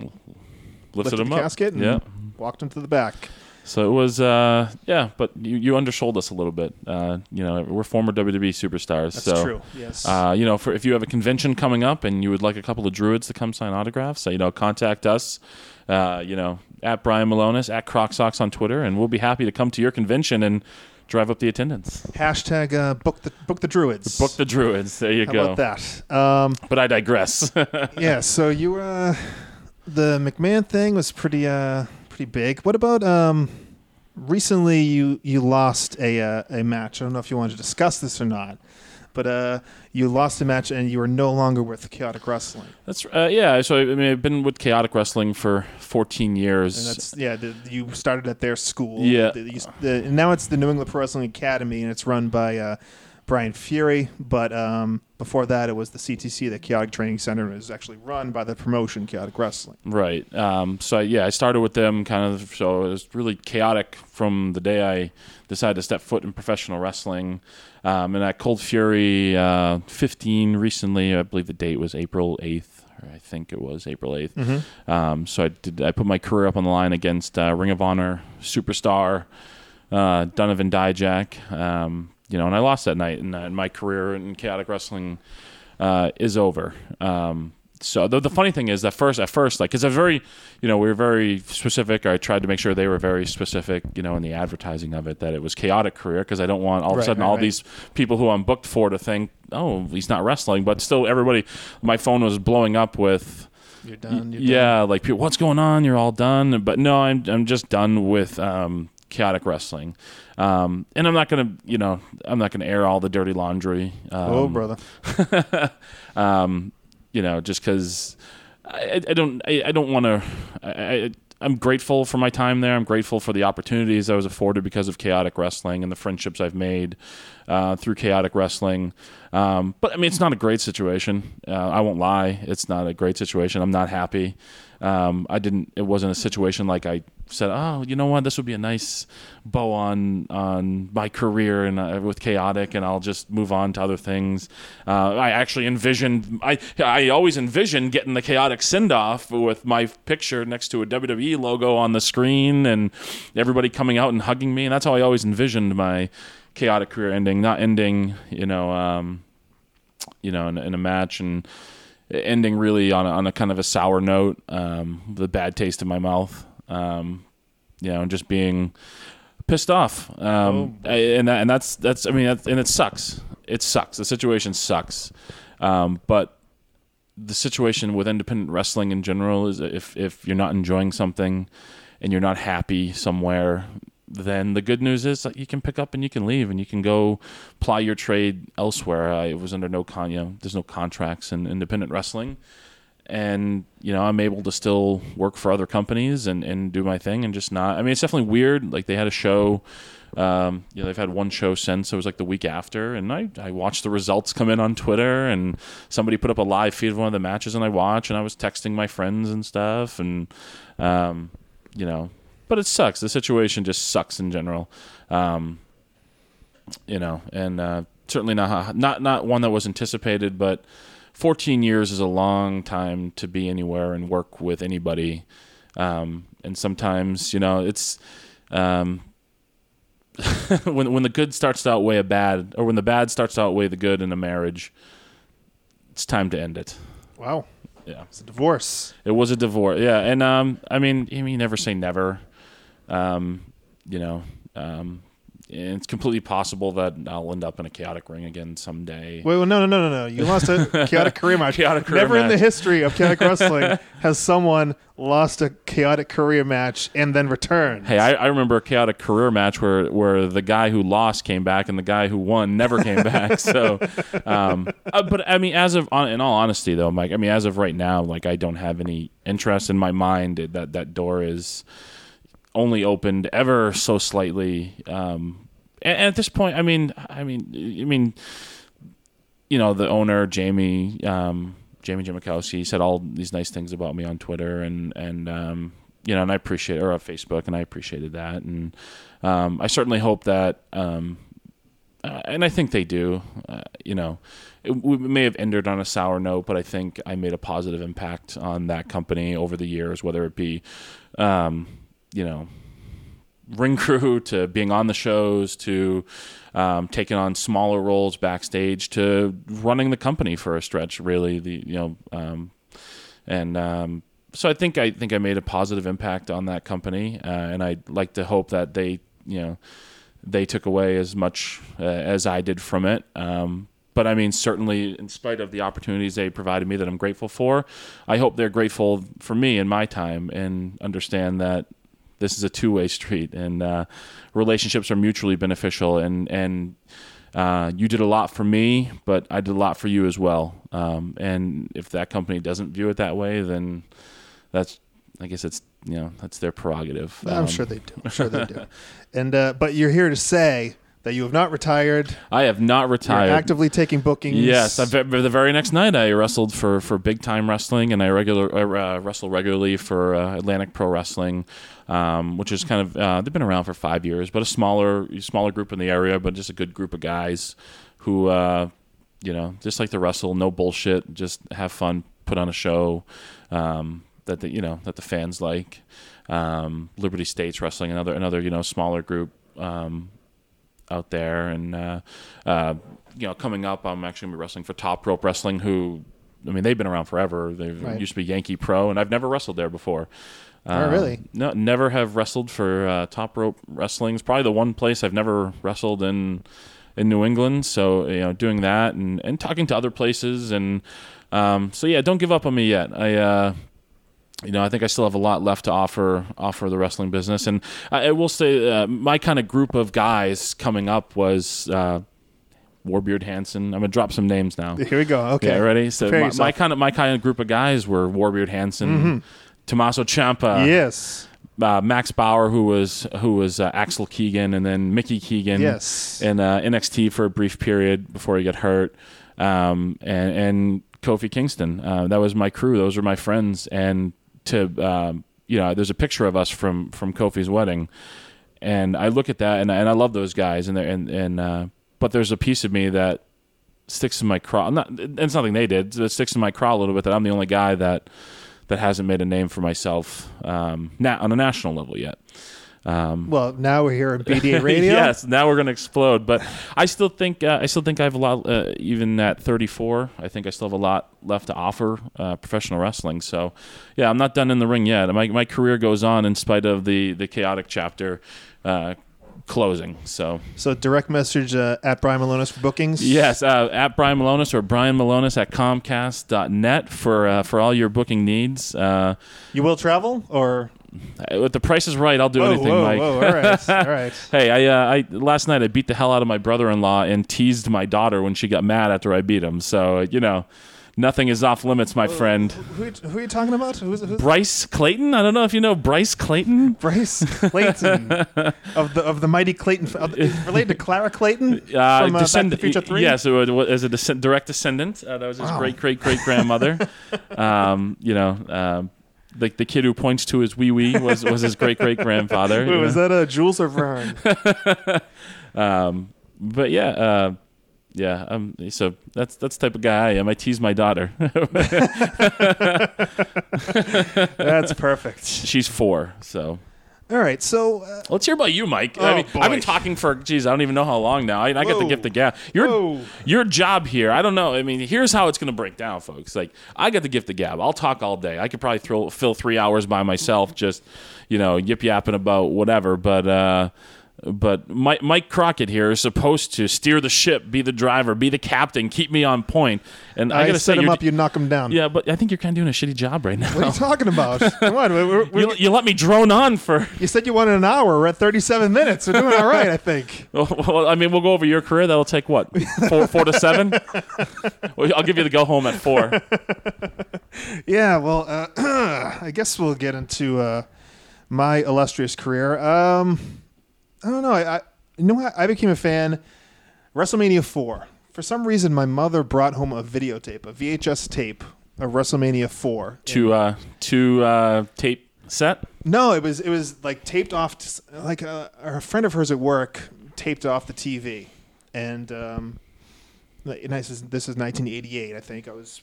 Lifted, lifted him up. casket and yeah. walked him to the back. So it was, uh, yeah, but you, you undersold us a little bit. Uh, you know, we're former WWE superstars. That's so, true. Yes. Uh, you know, for if you have a convention coming up and you would like a couple of druids to come sign autographs, uh, you know, contact us. Uh, you know, at Brian Milonas at CrocSox on Twitter, and we'll be happy to come to your convention and drive up the attendance. Hashtag uh, book the book the druids. Book the Druids. There you How go. about that? Um, But I digress. yeah. So you uh, the McMahon thing was pretty uh pretty big. What about um recently you you lost a uh, a match. I don't know if you wanted to discuss this or not, but uh you lost a match and you were no longer with Chaotic Wrestling. That's uh, yeah. So I mean, I've been with Chaotic Wrestling for 14 years. And that's yeah. The, you started at their school. Yeah. The, the- and now it's the New England Pro Wrestling Academy, and it's run by uh, Brian Fury. But um, before that, it was the CTC, the Chaotic Training Center, and it was actually run by the promotion Chaotic Wrestling. Right. Um, so I- yeah, I started with them kind of. So it was really chaotic from the day I decided to step foot in professional wrestling. Um, and at Cold Fury uh, 15 recently, I believe the date was April 8th. Or I think it was April 8th. Um, so I did. I put my career up on the line against uh, Ring of Honor superstar uh, Donovan Dijak. Um, you know, and I lost that night, and, uh, and my career in chaotic wrestling uh, is over. Um, so the, the funny thing is that first at first like because I was very you know we were very specific I tried to make sure they were very specific you know in the advertising of it that it was chaotic career because I don't want all of a sudden right, all right. these people who I'm booked for to think oh he's not wrestling but still everybody my phone was blowing up with You're done. You're yeah, like people, what's going on? You're all done. But no, I'm I'm just done with um, chaotic wrestling, um, and I'm not gonna, you know, I'm not gonna air all the dirty laundry. Um, oh, brother. um, you know, just because I, I don't, I, I don't want to. I, I, I'm grateful for my time there. I'm grateful for the opportunities I was afforded because of chaotic wrestling and the friendships I've made uh, through chaotic wrestling. Um, but I mean, it's not a great situation. Uh, I won't lie; it's not a great situation. I'm not happy. Um, I didn't. It wasn't a situation like I said. Oh, you know what? This would be a nice bow on on my career and uh, with chaotic, and I'll just move on to other things. Uh, I actually envisioned. I I always envisioned getting the chaotic send off with my picture next to a WWE logo on the screen, and everybody coming out and hugging me. And that's how I always envisioned my chaotic career ending, not ending. You know. Um, you know, in, in a match and ending really on a, on a kind of a sour note, um, with a bad taste in my mouth, um, you know, and just being pissed off. Um, I- and that, and that's that's I mean, that's, and it sucks. It sucks. The situation sucks. Um, but the situation with independent wrestling in general is if if you're not enjoying something and you're not happy somewhere then the good news is that you can pick up and you can leave and you can go ply your trade elsewhere. I was under no con, you know, there's no contracts in independent wrestling, and you know I'm able to still work for other companies and and do my thing and just not. I mean, it's definitely weird. Like they had a show. Um, you know, they've had one show since it was like the week after, and I, I watched the results come in on Twitter, and somebody put up a live feed of one of the matches, and I watched, and I was texting my friends and stuff, and um, you know, but it sucks. The situation just sucks in general. Um, you know, and uh, certainly not not not one that was anticipated, but 14 years is a long time to be anywhere and work with anybody. Um, and sometimes, you know, it's um, when when the good starts to outweigh a bad, or when the bad starts to outweigh the good in a marriage, it's time to end it. Wow. Yeah. It's a divorce. It was a divorce. Yeah, and um, I mean, I mean, never say never. Um, you know, um, and it's completely possible that I'll end up in a chaotic ring again someday. Wait, well, no, no, no, no, no. You lost a chaotic career match. Chaotic career Never in the history of chaotic wrestling has someone lost a chaotic career match and then returned. Hey, I, I remember a chaotic career match where where the guy who lost came back and the guy who won never came back. So, um, uh, but I mean, as of in all honesty, though, Mike, I mean, as of right now, like I don't have any interest in my mind that that door is only opened ever so slightly. Um, and, and at this point, I mean, I mean, I mean, you know, the owner Jamie, um, Jamie Jimikowski, said all these nice things about me on Twitter, and and um, you know, and I appreciate or on Facebook, and I appreciated that, and um, I certainly hope that. Um, uh, and I think they do. Uh, you know, it, we may have ended on a sour note, but I think I made a positive impact on that company over the years, whether it be, um, you know, ring crew to being on the shows to um, taking on smaller roles backstage to running the company for a stretch. Really, the you know, um, and um, so I think I think I made a positive impact on that company, uh, and I'd like to hope that they you know they took away as much uh, as I did from it. Um, but I mean, certainly, in spite of the opportunities they provided me that I'm grateful for, I hope they're grateful for me and my time and understand that this is a two way street and uh, relationships are mutually beneficial. And and uh, you did a lot for me, but I did a lot for you as well. Um, and if that company doesn't view it that way, then that's I guess it's you know that's their prerogative. I'm Um, sure they do. I'm sure they do. And uh, but you're here to say that you have not retired. I have not You're retired. actively taking bookings. Yes, I, the very next night I wrestled for, for big time wrestling, and I regular I, uh, wrestle regularly for uh, Atlantic Pro Wrestling, um, which is kind of uh, they've been around for five years, but a smaller smaller group in the area, but just a good group of guys who uh, you know just like to wrestle, no bullshit, just have fun, put on a show um, that the you know that the fans like. Um, Liberty States Wrestling, another another you know smaller group. Um, out there, and uh, uh, you know, coming up, I'm actually gonna be wrestling for Top Rope Wrestling, who, I mean, they've been around forever. They Right. used to be Yankee Pro, and I've never wrestled there before. Oh, Um, really? No, never have wrestled for uh, Top Rope Wrestling. It's probably the one place I've never wrestled in in New England. So you know, doing that and and talking to other places, and um, so yeah, don't give up on me yet. I. You know, I think I still have a lot left to offer offer the wrestling business, and I, I will say uh, my kind of group of guys coming up was uh, Warbeard Hanson. I'm gonna drop some names now. Here we go. Okay. Yeah, ready? So my, my kind of my kind of group of guys were Warbeard Hanson, Tommaso Ciampa, yes. uh, Max Bauer, who was who was uh, Axel Keegan, and then Mickey Keegan, Yes. in uh, NXT for a brief period before he got hurt, um, and and Kofi Kingston. Uh, that was my crew. Those were my friends, and to um, you know, there's a picture of us from from Kofi's wedding, and I look at that and and I love those guys, and and and uh, but there's a piece of me that sticks in my craw. Not it's nothing they did. It sticks in my craw a little bit that I'm the only guy that that hasn't made a name for myself um, na- on a national level yet. Well, now we're here at BDA Radio. yes, now we're going to explode. But I still think uh, I still think I have a lot. Uh, even at 34, I think I still have a lot left to offer uh, professional wrestling. So, yeah, I'm not done in the ring yet. My my career goes on in spite of the the chaotic chapter uh, closing. So, So direct message uh, at Brian Milonas for bookings. yes, uh, at Brian Milonas or Brian Milonas at Comcast.net for uh, for all your booking needs. Uh, You will travel or if the price is right, I'll do whoa, anything, whoa, Mike. whoa, all right, all right. Hey, I, uh, I last night I beat the hell out of my brother-in-law and teased my daughter when she got mad after I beat him. So uh, you know, nothing is off limits, my friend. Who, who are you talking about? Who's, who's Bryce Clayton. I don't know if you know Bryce Clayton. Bryce Clayton of the of the mighty Clayton? Related to Clara Clayton Uh, from uh, Back to Future Three? Yes, it was, as a descend- direct descendant. Uh, that was his great great great grandmother. um, you know, um, the kid who points to his wee wee was was his great great grandfather. Wait, was that a Jules or Vern? Um, but yeah, uh, yeah. Um, so that's that's the type of guy I am. I tease my daughter. That's perfect. She's four, so All right, so uh, let's hear about you, Mike. I Oh, mean, I've been talking for geez, I don't even know how long now. I, I get the gift of gab. Your Whoa. your job here, I don't know. I mean, here's how it's going to break down, folks. Like, I get the gift of gab. I'll talk all day. I could probably throw, fill three hours by myself, just you know, yip yapping about whatever. But uh, but Mike, Mike Crockett here is supposed to steer the ship, be the driver, be the captain, keep me on point. And I, I, got to say, set him up, you knock him down. yeah, but I think you're kind of doing a shitty job right now. What are you talking about? Come on, we're, we're, You, you let me drone on for you said you wanted an hour. We're at 37 minutes. We're doing all right, I think. Well, I mean, we'll go over your career. That'll take what four, four to seven. Well, I'll give you the go home at four. Yeah, well, uh, I guess we'll get into uh, my illustrious career. Um, I don't know. I, I you know what? I became a fan. WrestleMania four. For some reason, my mother brought home a videotape, a VHS tape of WrestleMania four. To uh, to uh, tape set. No, it was it was like taped off. To, like a, a friend of hers at work taped off the TV, and um, and this is this is 1988. I think I was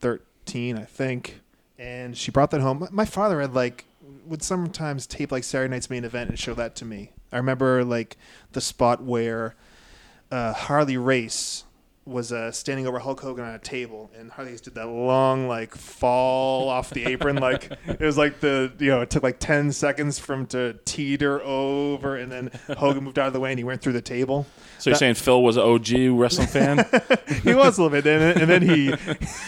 13. I think, and she brought that home. My- My father had like would sometimes tape like Saturday Night's Main Event and show that to me. I remember like the spot where uh, Harley Race was uh, standing over Hulk Hogan on a table, and Harley did that long like fall off the apron, like it was like the you know it took like ten seconds for him to teeter over, and then Hogan moved out of the way and he went through the table. So you're saying Phil was an OG wrestling fan? He was a little bit, and, and then he,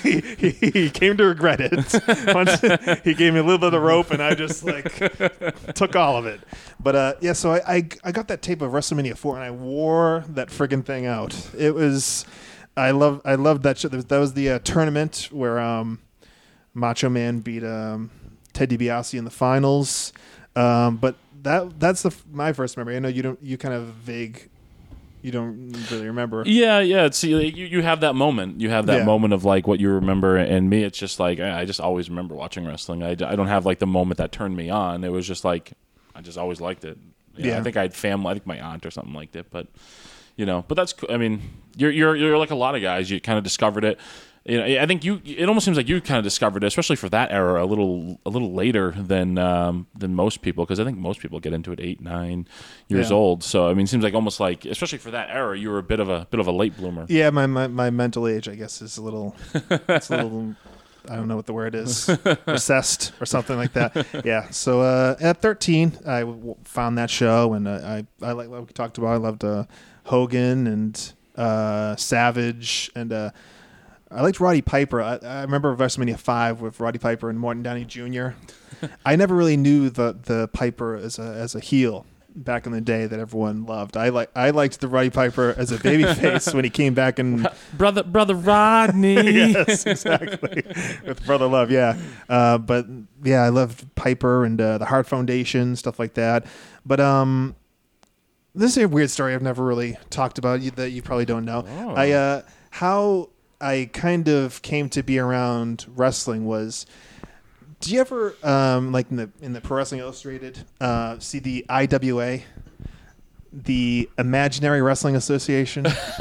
he he he came to regret it. Once he gave me a little bit of rope, and I just like took all of it. But uh, yeah, so I, I I got that tape of WrestleMania four, and I wore that friggin' thing out. It was. I love I loved that show. That was the uh, tournament where um, Macho Man beat um, Ted DiBiase in the finals. Um, but that that's the my first memory. I know you don't you kind of vague. You don't really remember. Yeah, yeah. It's you, you have that moment. You have that Yeah. moment of like what you remember, and me, it's just like I I just always remember watching wrestling. I, I don't have like the moment that turned me on. It was just like I just always liked it. Yeah, Yeah. I think I had family. I think my aunt or something liked it, but you know, but that's. I mean, you're you're you're like a lot of guys. You kind of discovered it. You know, I think you. It almost seems like you kind of discovered it, especially for that era, a little a little later than um, than most people, because I think most people get into it eight nine years Yeah. old. So I mean, it seems like almost like, especially for that era, you were a bit of a bit of a late bloomer. Yeah, my, my, my mental age, I guess, is a little, it's a little, I don't know what the word is, recessed or something like that. Yeah. So uh, at 13, I w- found that show, and uh, I, I like what we talked about. I loved uh, Hogan and uh, Savage, and uh, I liked Roddy Piper. I, I remember WrestleMania five with Roddy Piper and Morton Downey Jr. I never really knew the the Piper as a as a heel back in the day that everyone loved. I like I liked the Roddy Piper as a babyface when he came back and brother brother Rodney. yes, exactly. With Brother Love, yeah. Uh, but yeah, I loved Piper and uh, the Heart Foundation, stuff like that. But um, this is a weird story I've never really talked about you, that you probably don't know. Oh. I uh, how I kind of came to be around wrestling was. Do you ever um, like in the in the Pro Wrestling Illustrated uh, see the IWA, the Imaginary Wrestling Association?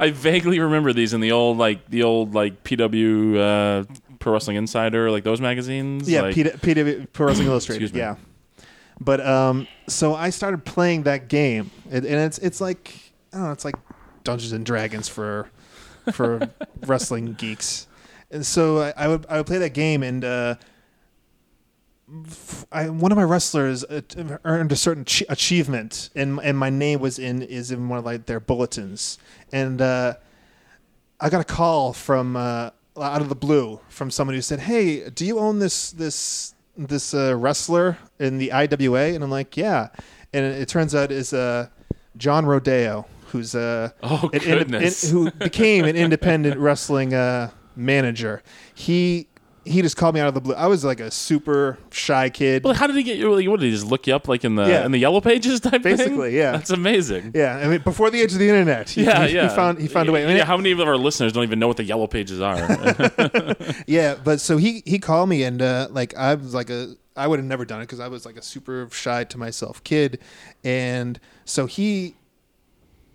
I vaguely remember these in the old like the old like PW uh, Pro Wrestling Insider, like those magazines. Yeah, like, P- PW Pro Wrestling Illustrated. Yeah, but um, so I started playing that game, and, and it's it's like I don't know, it's like Dungeons and Dragons for for wrestling geeks, and so I, I would I would play that game, and uh, I, one of my wrestlers uh, earned a certain ch- achievement, and and my name was in is in one of like their bulletins, and. uh I got a call from uh, out of the blue from someone who said, "Hey, do you own this this this uh, wrestler in the IWA?" And I'm like, "Yeah." And it, it turns out is uh, John Rodeo, who's uh, Oh, an inde- goodness. who became an independent wrestling uh, manager. He he just called me out of the blue. I was like a super shy kid. Well, how did he get you? Like, what did he just look you up like in the Yeah. in the yellow pages type thing? Basically, yeah. That's amazing. Yeah, I mean, before the age of the internet, he, Yeah, he, yeah. he found he found a way. I mean, Yeah, how many of our listeners don't even know what the yellow pages are? Yeah, but so he he called me and uh, like I was like a I would have never done it because I was like a super shy to myself kid, and so he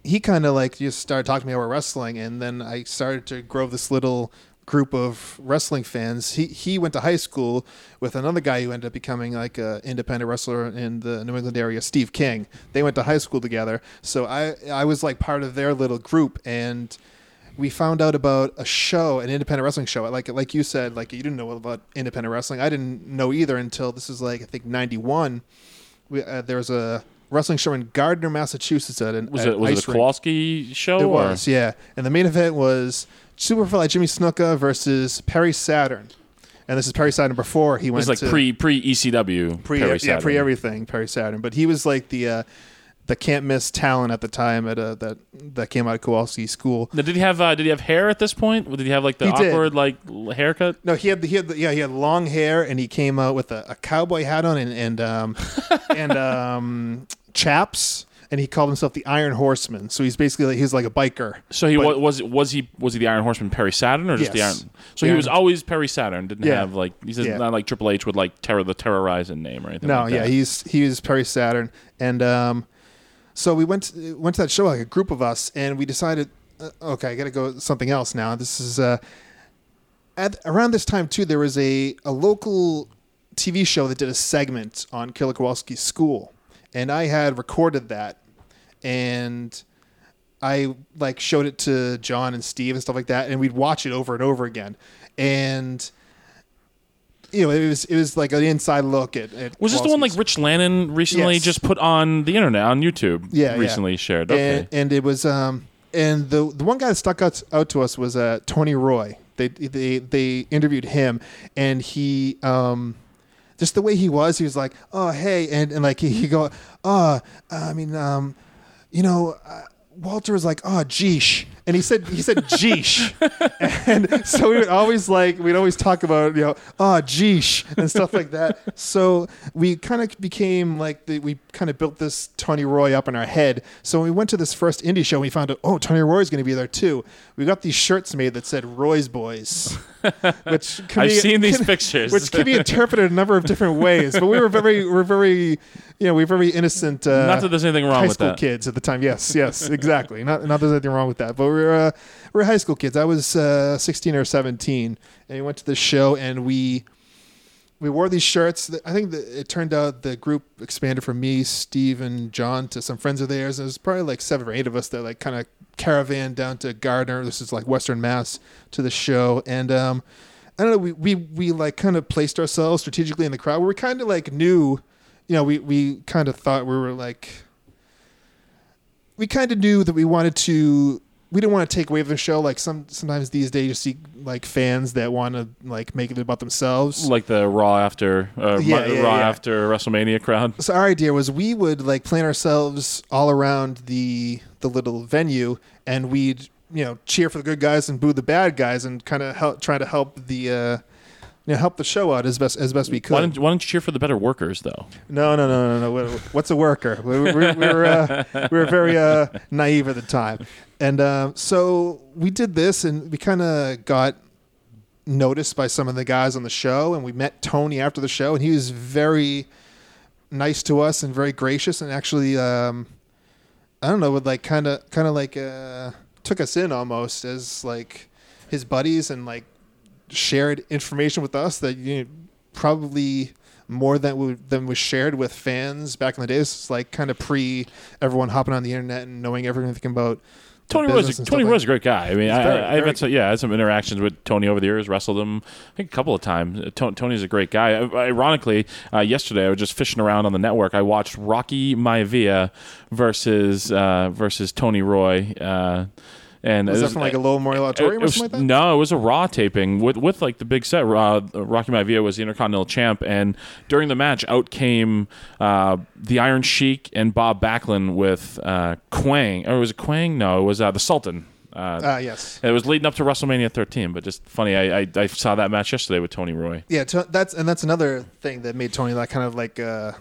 he kind of like just started talking to me about wrestling, and then I started to grow this little group of wrestling fans. He he went to high school with another guy who ended up becoming like an independent wrestler in the New England area, Steve King. They went to high school together, so I I was like part of their little group and we found out about a show, an independent wrestling show. Like like you said, like you didn't know about independent wrestling. I didn't know either until this is like I think '91. We, uh, there was a wrestling show in Gardner, Massachusetts. At an Was at it was it a rink. Kowalski show? It or- was, yeah. And the main event was Superfly Jimmy Snuka versus Perry Saturn. And this is Perry Saturn before he It went was like pre pre ECW. pre Perry yeah, pre everything Perry Saturn. But he was like the uh, the can't miss talent at the time at uh, that that came out of Kowalski School. Now, Did he have uh, Did he have hair at this point? Did he have like the He did. awkward like haircut? No, he had the, he had the, yeah he had long hair and he came out with a, a cowboy hat on and and um, and um, chaps and he called himself the Iron Horseman. So he's basically like, he's like a biker. So he But- wa- was was he was he the Iron Horseman Perry Saturn or just Yes. the Iron? So The he was Iron- always Perry Saturn. Didn't Yeah. have like he's Yeah. not like Triple H would like terror the terrorizing name or anything. No, like yeah, he's he is Perry Saturn, and um, so we went to, went to that show like a group of us, and we decided, uh, okay, I got to go something else now. This is uh, at around this time too. There was a a local TV show that did a segment on Killer Kowalski's school, and I had recorded that, and I like showed it to John and Steve and stuff like that, and we'd watch it over and over again. And you know, it was it was like an inside look at. at Was this the one like Rich Lannon recently Yes. just put on the internet on YouTube? Yeah, yeah. recently shared. Okay, and, and it was um and the the one guy that stuck out, out to us was uh Tony Roy. They they they interviewed him and he um just the way he was, he was like, "Oh, hey," and and like he, he go, "Oh, I mean, um, you know." Uh, Walter was like, "Oh, geesh," and he said, "He said geesh," and so we would always like we'd always talk about you know, "Oh, geesh," and stuff like that. So we kind of became like the, we kind of built this Tony Roy up in our head. So when we went to this first indie show, we found out, oh, Tony Roy's going to be there too. We got these shirts made that said "Roy's Boys," which can I've be- seen these can- pictures. which can be interpreted a number of different ways. But we were very, we we're very, you know, we were very innocent. Uh, Not that there's anything wrong high with school that. kids at the time. Yes, yes, exactly. Not, not there's anything wrong with that. But we were, uh, we were high school kids. I was uh, 16 or 17, and we went to this show, and we we wore these shirts. I think it turned out the group expanded from me, Steve, and John to some friends of theirs. It was probably like seven or eight of us that like kind of caravan down to Gardner. This is like Western Mass to the show, and um, I don't know. We we we like kind of placed ourselves strategically in the crowd. We kind of like knew, you know, we we kind of thought we were like, we kind of knew that we wanted to. We didn't want to take away from the show. Like some sometimes these days, you see like fans that want to like make it about themselves. like the Raw after uh, Yeah, yeah, Raw yeah. after WrestleMania crowd. so our idea was we would like plan ourselves all around the the little venue and we'd you know cheer for the good guys and boo the bad guys and kind of help try to help the uh you know help the show out as best as best we could Why don't, why don't you cheer for the better workers though? no no no no no what's a worker? We, we, we were uh, we were very uh naive at the time. And um so we did this and we kind of got noticed by some of the guys on the show and we met tony after the show and he was very nice to us and very gracious and actually um i don't know would like kind of kind of like uh took us in almost as like his buddies and like shared information with us that you know, probably more than would, than was shared with fans back in the days it's like kind of pre everyone hopping on the internet and knowing everything about Tony Roy's Tony Roy's like a great guy. I mean, I, very- I, I've had some, yeah, I had some interactions with Tony over the years. Wrestled him, I think, a couple of times. Uh, Tony's a great guy. Ironically, uh, yesterday I was just fishing around on the network. I watched Rocky Maivia versus uh, versus Tony Roy. Uh, and was it that from like a low memorial it- or was- something like that No, it was a Raw taping with with like the big set. Uh, Rocky Maivia was the Intercontinental Champ, and during the match, out came uh, the Iron Sheik and Bob Backlund with uh, Kwang. Or was it Kwang? No, it was uh, the Sultan. Uh, ah yes it was leading up to WrestleMania 13, but just funny. I, I, I saw that match yesterday with Tony Roy. Yeah, to, that's and that's another thing that made Tony like kind of like uh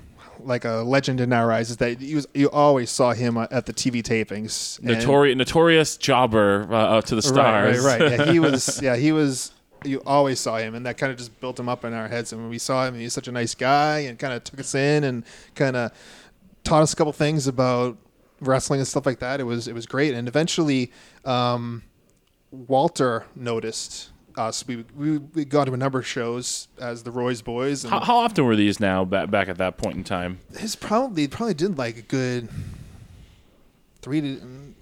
like a legend in our eyes is that you you always saw him uh, at the TV tapings. Notori- notorious jobber uh, uh, to the stars. Right, right, right. Yeah, he was. Yeah, he was. You always saw him, and that kind of just built him up in our heads. And when we saw him, he was such a nice guy, and kind of took us in and kind of taught us a couple things about wrestling and stuff like that. It was it was great, and eventually, um, Walter noticed us. We, we we got to a number of shows as the Roy's Boys, and how, how often were these now back, back at that point in time? his probably probably did like a good three to mm,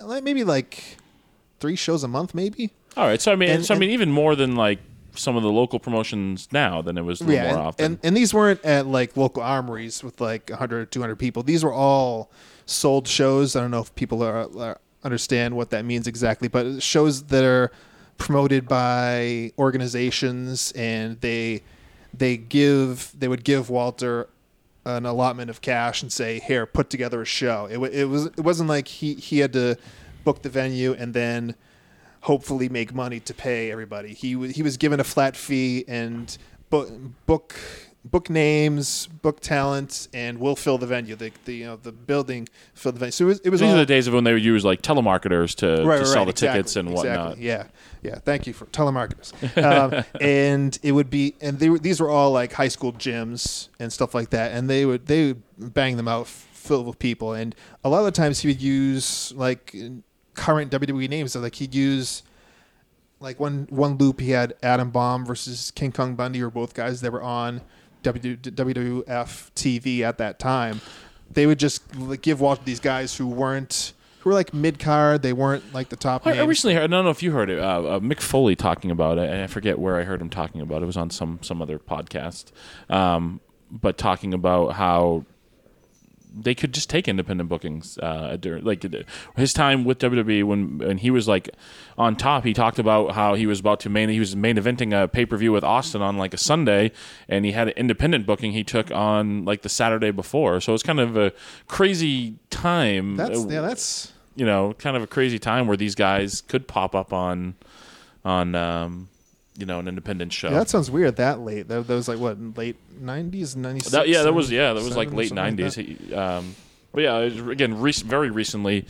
like maybe like three shows a month, maybe. All right, so I mean, And- so I mean, even more than like some of the local promotions now than it was yeah, more and, often. and and these weren't at like local armories with like 100 200 people. These were all sold shows. I don't know if people are, are understand what that means exactly, but shows that are promoted by organizations and they they give they would give Walter an allotment of cash and say, "Here, put together a show." It, it was it wasn't like he he had to book the venue and then hopefully make money to pay everybody. He wa- he was given a flat fee and book book book names, book talent, and we'll fill the venue. The, the you know the building fill the venue. So it was it was These all, are the days of when they would use like telemarketers to, right, to right, sell the exactly, tickets and whatnot. Yeah, yeah. Thank you for telemarketers. um, and it would be, and they were these were all like high school gyms and stuff like that, and they would they would bang them out filled with people, and a lot of the times he would use like current WWE names. So like he'd use like one one loop he had Adam Bomb versus King Kong Bundy were both guys that were on WWF TV at that time. They would just like, give Walter these guys who weren't who were like mid card. They weren't like the top. I, I recently heard. I don't know if you heard it. Uh, uh, Mick Foley talking about it. I forget where I heard him talking about it. It was on some some other podcast. Um, but talking about how they could just take independent bookings. Uh, during, like his time with WWE when when he was like on top, he talked about how he was about to main he was main eventing a pay per view with Austin on like a Sunday, and he had an independent booking he took on like the Saturday before. So it's kind of a crazy time. That's uh, yeah. That's you know, kind of a crazy time where these guys could pop up on on um, you know an independent show. yeah, that sounds weird. That late. That, that was like what late nineties, ninety six. Yeah, that was yeah, that was like late nineties. um, but yeah, again, rec- very recently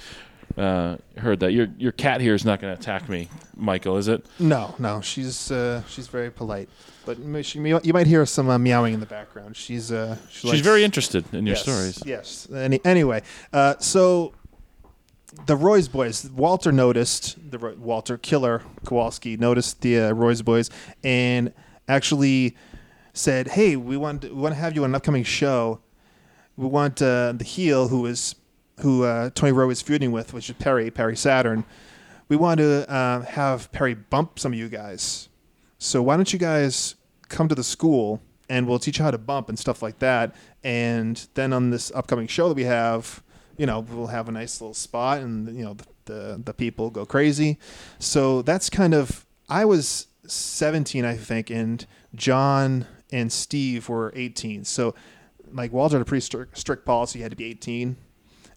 uh, heard that your your cat here is not going to attack me, Michael. Is it? No, no, she's uh, she's very polite, but she, you might hear some uh, meowing in the background. She's uh, she She's likes- very interested in your yes, stories. Yes. Any, anyway, uh, so the Roy's boys. Walter noticed the Roy- Walter Killer Kowalski noticed the uh, Roy's boys and actually said, "Hey, we want we want to have you on an upcoming show. We want uh, the heel who is who uh, Tony Roy is feuding with, which is Perry Perry Saturn. We want to uh, have Perry bump some of you guys. So why don't you guys come to the school and we'll teach you how to bump and stuff like that. And then on this upcoming show that we have, you know, we'll have a nice little spot and you know the the, the people go crazy. So that's kind of I was 17 I think and John and Steve were 18. So like Walter had a pretty strict, strict policy. You had to be 18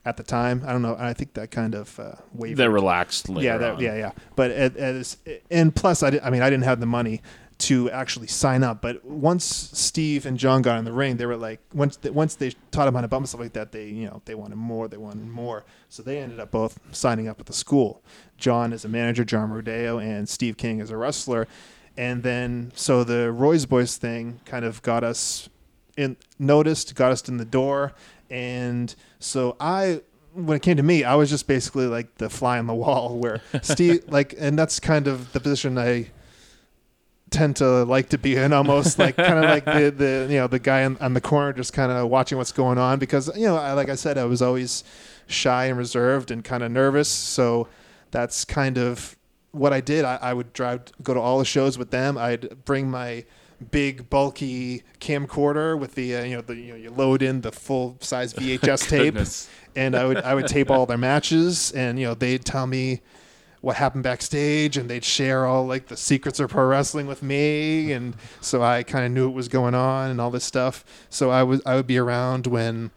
at the time. I don't know. I think that kind of uh, wavered. They're relaxed later. Yeah, that, yeah, yeah. But as and plus, I, did, I mean, I didn't have the money to actually sign up. But once Steve and John got in the ring, they were like, once they, once they taught him how to bump and stuff like that, they you know they wanted more, they wanted more. So they ended up both signing up at the school. John as a manager, John Rodeo, and Steve King as a wrestler. And then so the Roy's Boys thing kind of got us in noticed, got us in the door, and so I when it came to me, I was just basically like the fly on the wall where Steve like and that's kind of the position I tend to like to be in almost like kind of like the, the you know the guy on, on the corner just kind of watching what's going on because you know I, like I said I was always shy and reserved and kind of nervous. So that's kind of what I did. I, I would drive go to all the shows with them. I'd bring my big bulky camcorder with the uh, you know the you know you load in the full size VHS tape and I would I would tape all their matches, and you know they'd tell me what happened backstage, and they'd share all like the secrets of pro wrestling with me, and so I kind of knew what was going on and all this stuff. So I was I would be around when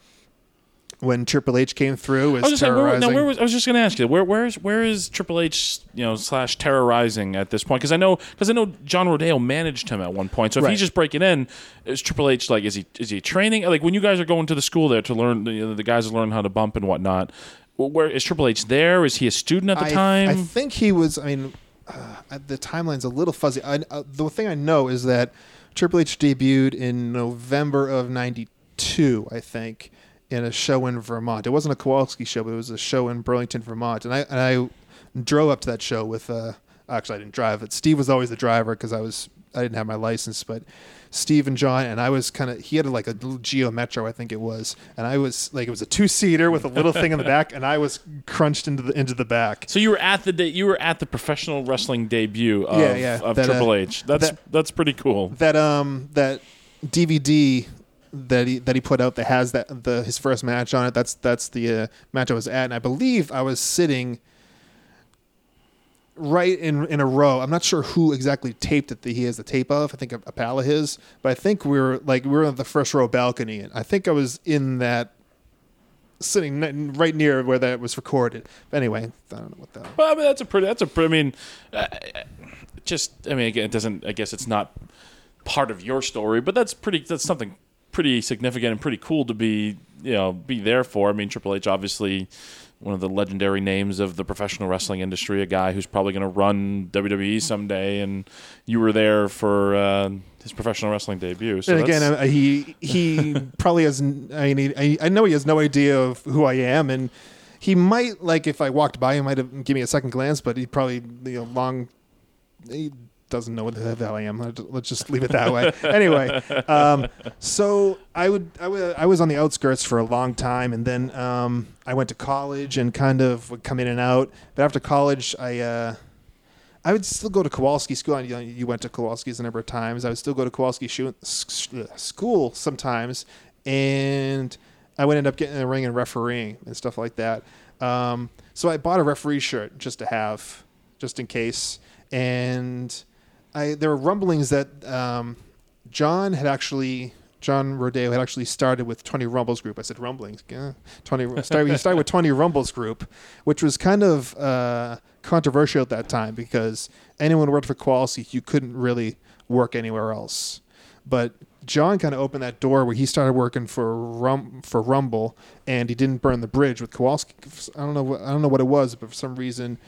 when Triple H came through I was just saying, where, terrorizing. where was I was just going to ask you where where is where is Triple H you know slash terrorizing at this point? Because I know because I know John Rodeo managed him at one point. So if Right. he's just breaking in, is Triple H like is he is he training? Like when you guys are going to the school there to learn you know, the guys learn how to bump and whatnot. Wh- Where is Triple H there? Is he a student at the I, time? I think he was. I mean, uh, the timeline's a little fuzzy. I, uh, the thing I know is that Triple H debuted in November of '92, I think, in a show in Vermont. It wasn't a Kowalski show, but it was a show in Burlington, Vermont. And I and I drove up to that show with. Uh, actually, I didn't drive it. Steve was always the driver because I was I didn't have my license, but. Steve and John and I was kind of he had like a little Geo Metro I think it was and I was like it was a two seater with a little thing in the back and I was crunched into the into the back so you were at the day, you were at the professional wrestling debut of, Yeah, yeah, of that, uh, Triple H. That's that- that's pretty cool. that um that DVD that he that he put out that has that the his first match on it. That's that's the uh, match I was at, and I believe I was sitting right in in a row. I'm not sure who exactly taped it that he has the tape of. I think a, a pal of his, but I think we were like we were on the first row balcony, and I think I was in that sitting right near where that was recorded. But anyway, I don't know what that. Well, I mean, that's a pretty. That's a pretty. I mean, uh, just. I mean, again, it doesn't. I guess it's not part of your story, but that's pretty. That's something pretty significant and pretty cool to be. You know, be there for. I mean, Triple H obviously one of the legendary names of the professional wrestling industry. A guy who's probably going to run WWE someday, and you were there for uh, his professional wrestling debut. So and again, uh, he he probably has. I mean, I, I know he has no idea of who I am, and he might like if I walked by, he might have give me a second glance, but he probably you know long. He doesn't know what the hell I am. Let's- just leave it that way. anyway, um, so I would I wa- I was on the outskirts for a long time, and then um, I went to college and kind of would come in and out. But after college, I uh, I would still go to Kowalski School. You, know, you went to Kowalski's a number of times. I would still go to Kowalski school sometimes, and I would end up getting in the ring and refereeing and stuff like that. Um, so I bought a referee shirt just to have, just in case. And I there were rumblings that um, John had actually. John Rodeo had actually started with Tony Rumble's Group. I said rumblings. Yeah. 20 started, started with Tony Rumble's Group, which was kind of uh, controversial at that time because anyone who worked for Quality, you couldn't really work anywhere else. But John kind of opened that door where he started working for Rum for Rumble, and he didn't burn the bridge with Kowalski. I don't know. I don't know what it was, but for some reason,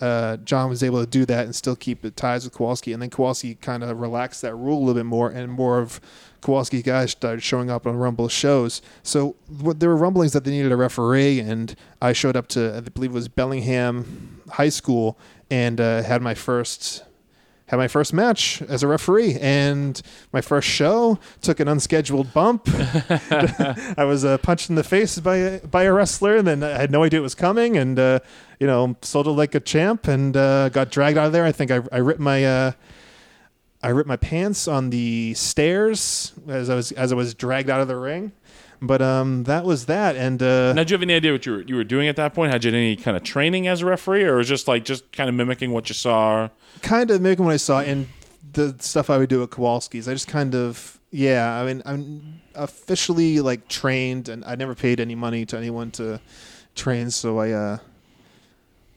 uh, John was able to do that and still keep the ties with Kowalski. And then Kowalski kind of relaxed that rule a little bit more, and more of Kowalski guys started showing up on Rumble shows. So what, there were rumblings that they needed a referee, and I showed up to I believe it was Bellingham High School and uh, had my first had my first match as a referee and my first show took an unscheduled bump. I was uh, punched in the face by a, by a wrestler and then i had no idea it was coming and uh, you know sold it like a champ and uh, got dragged out of there. I think i, I ripped my uh, I ripped my pants on the stairs as I was as I was dragged out of the ring, but um, that was that. And uh, Now, do you have any idea what you were, you were doing at that point? Had you had any kind of training as a referee, or was just like just kind of mimicking what you saw? kind of mimicking what I saw in the stuff I would do at Kowalski's. I just kind of yeah. I mean, I'm officially like trained, and I never paid any money to anyone to train. So I, uh,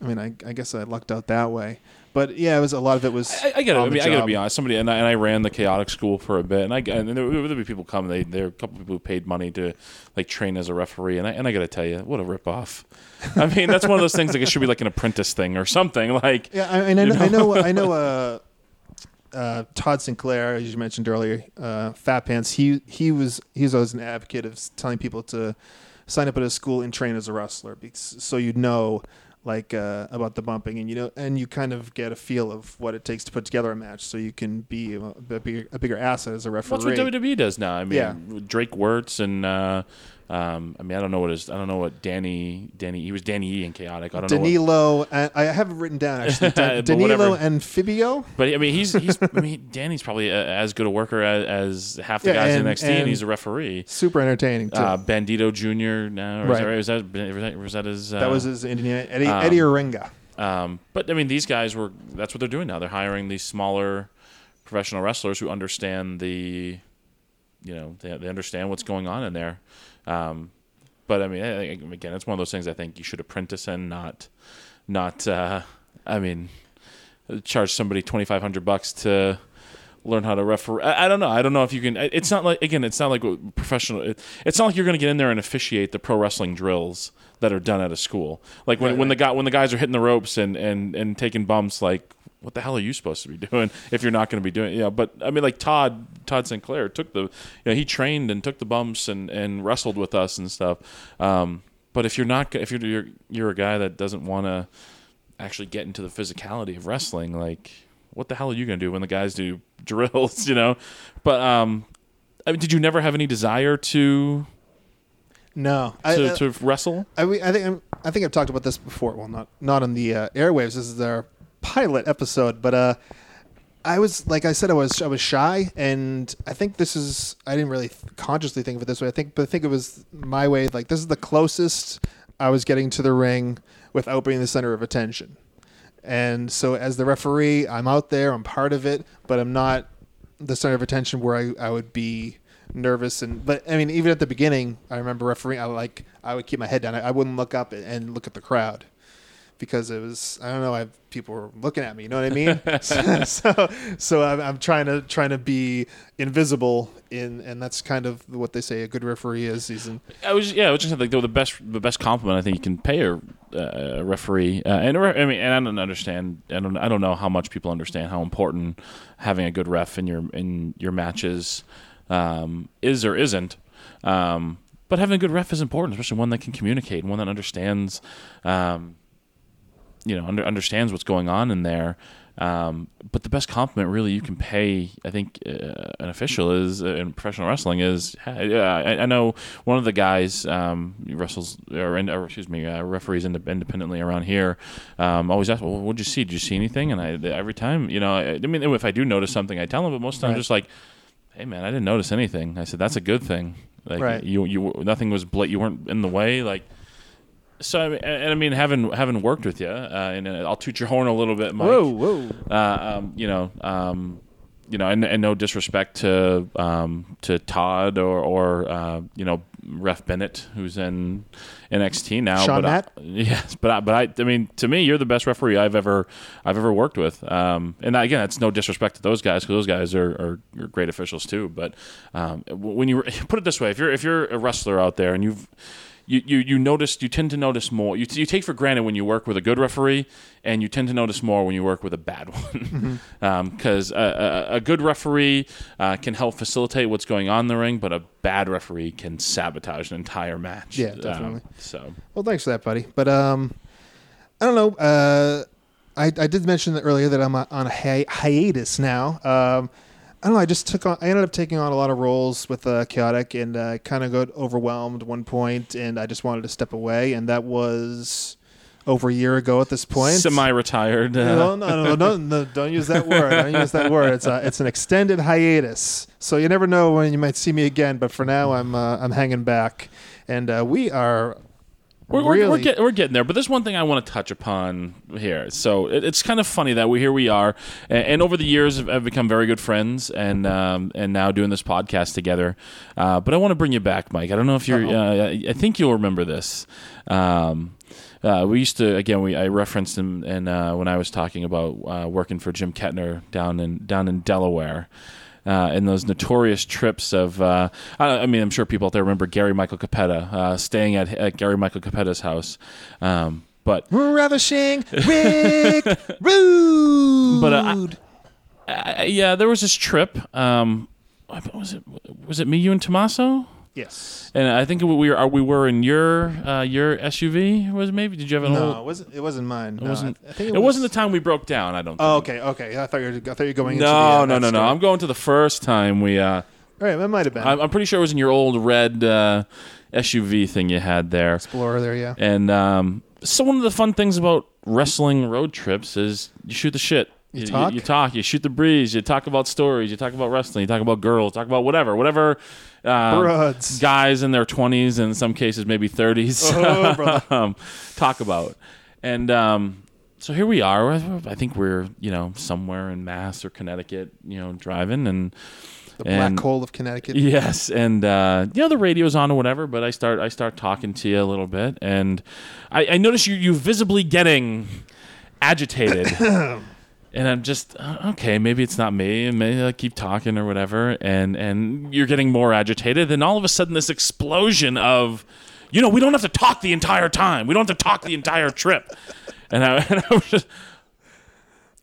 I mean, I, I guess I lucked out that way. But yeah, it was a lot of it was. I, I get it. on I mean, I gotta be honest. Somebody and I, and I ran the chaotic school for a bit, and I and there would be people come. They there were a couple people who paid money to like train as a referee, and I and I gotta tell you, what a rip off. I mean, that's one of those things like it should be like an apprentice thing or something. Like Yeah, I, and I You know, I know? know, I know. Uh, uh, Todd Sinclair, as you mentioned earlier, uh, Fat Pants. He he was he was always an advocate of telling people to sign up at a school and train as a wrestler, because, so you'd know like uh, about the bumping, and you know, and you kind of get a feel of what it takes to put together a match, so you can be a, a bigger a bigger asset as a referee. That's what WWE does now. I mean, Yeah. Drake Wuertz and uh, um, I mean, I don't know what his, I don't know what Danny, Danny, he was Danny E in Chaotic. I don't know. Danilo, and I have it written down actually. Dan- Danilo Anfibio. but I mean, he's, he's, I mean, Danny's probably a, as good a worker as, as half the Yeah, guys and- in NXT, and, and- he's a referee. Super entertaining too. Uh, Bandito Jr. now, Right. is that, was that, was that his? Uh, that was his Indian Eddie, um, Eddie Orengo. Um, but I mean, these guys were. That's what they're doing now. They're hiring these smaller professional wrestlers who understand the, you know, they, they understand what's going on in there. Um, but I mean, I, again, it's one of those things. I think you should apprentice in, not, not. Uh, I mean, charge somebody twenty five hundred bucks to learn how to referee. I, I don't know. I don't know if you can. It's not like again. It's not like professional. It, it's not like you're going to get in there and officiate the pro wrestling drills that are done at a school. Like when, Right, when the right. guy when the guys are hitting the ropes and and and taking bumps. Like what the hell are you supposed to be doing if you're not going to be doing? Yeah, but I mean, like Todd Todd Sinclair took the. You know, he trained and took the bumps and and wrestled with us and stuff. Um, but if you're not, if you're you're, you're a guy that doesn't want to actually get into the physicality of wrestling, like what the hell are you going to do when the guys do drills, you know? But um I mean, did you never have any desire to No, I, to, uh, to wrestle? I, I think I'm- I think I've talked about this before. Well, not not on the uh, airwaves. This is our pilot episode, but uh, I was like I said, I was I was shy, and I think this is I didn't really consciously think of it this way. I think, but I think it was my way. Like this is the closest I was getting to the ring without being the center of attention. And so, as the referee, I'm out there, I'm part of it, but I'm not the center of attention where I, I would be nervous and but I mean even at the beginning I remember refereeing I like I would keep my head down I, I wouldn't look up and look at the crowd because it was I don't know I people were looking at me you know what I mean so so, I'm, I'm trying to trying to be invisible in and that's kind of what they say a good referee is he's in, I was yeah, I was just saying, like the, the best the best compliment I think you can pay a, uh, a referee. Uh, and a re- I mean, and I don't understand. I don't I don't know how much people understand how important having a good ref in your in your matches um, is or isn't. Um, but having a good ref is important, especially one that can communicate and one that understands. Um, you know under, understands what's going on in there. Um, but the best compliment really you can pay, I think, uh, an official is uh, in professional wrestling is. Yeah, I, I know one of the guys um, wrestles or, or excuse me, uh, referees ind- independently around here. Um, always ask, well, what'd you see? Did you see anything? And I every time, you know, I, I mean, if I do notice something, I tell them. But most of the time, Right. just like, hey man, I didn't notice anything. I said that's a good thing. Like Right. you, you, nothing was bla- you weren't in the way. Like so, I mean, and I mean, having having worked with you, uh, and uh, I'll toot your horn a little bit, Mike. Whoa, whoa. Uh, um, you know, um, you know, and, and no disrespect to um, to Todd or or uh, you know Ref Bennett, who's in NXT now. Sean but I- yes, but I, but I, I mean, to me, you're the best referee I've ever I've ever worked with. Um, and again, that's no disrespect to those guys because those guys are, are, are great officials too. But um, when you put it this way, if you're if you're a wrestler out there and you've you, you, you notice you tend to notice more you, you take for granted when you work with a good referee and you tend to notice more when you work with a bad one because a, a, a good referee uh, can help facilitate what's going on in the ring but a bad referee can sabotage an entire match Yeah, Um, definitely. so Well, thanks for that, buddy. But um, I don't know. Uh, I I did mention that earlier that I'm on a hi- hiatus now. Um, I don't know. I just took on. I ended up taking on a lot of roles with uh, chaotic, and uh, kind of got overwhelmed one point, and I just wanted to step away, and that was over a year ago at this point. semi-retired uh, no, no, no, no, no, don't use that word. Don't use that word. It's a, it's an extended hiatus. So you never know when you might see me again. But for now, I'm uh, I'm hanging back, and uh, we are We're, we're, we're, get, we're getting there, but there's one thing I want to touch upon here. So it, it's kind of funny that we here we are, and, and over the years have, have become very good friends, and um, and now doing this podcast together. Uh, but I want to bring you back, Mike. I don't know if you're. Uh, I think you'll remember this. Um, uh, we used to again. We I referenced him, and uh, when I was talking about uh, working for Jim Kettner down in down in Delaware uh, in those notorious trips of. Uh, I, I mean, I'm sure people out there remember Gary Michael Cappetta uh, staying at, at Gary Michael Cappetta's house. Um, but ravishing Rick Rude. But, uh, uh, yeah, there was this trip. Um, was it was it me, you, and Tommaso? Yes. And I think we were we were in your uh, your SUV. Was maybe? Did you have an No, old? it wasn't. It wasn't mine. It No, wasn't. I, I think it, it, was, wasn't the time we broke down. I don't. Think. Oh, okay, okay. I thought you were. I thought you were going. into No, the, uh, no, no, no. I'm going to the first time we. Uh, All right, that might have been I'm, I'm pretty sure it was in your old red uh, SUV thing you had there. Explorer there. Yeah. And um, so one of the fun things about wrestling road trips is you shoot the shit. You talk? You, talk. You shoot the breeze. You talk about stories. You talk about wrestling. You talk about girls. Talk about whatever, whatever. Uh, guys in their twenties and in some cases maybe thirties Oh, um, talk about. And um, so here we are. I think we're you know somewhere in Mass or Connecticut, you know, driving and The black hole of Connecticut. Yes, and uh, you know the radio's on or whatever, but I start I start talking to you a little bit, and I, I notice you you visibly getting agitated, and I'm just uh, okay. Maybe it's not me, and maybe I keep talking or whatever, and and you're getting more agitated, and all of a sudden this explosion of, you know, we don't have to talk the entire time. We don't have to talk the entire trip, and I, and I was just.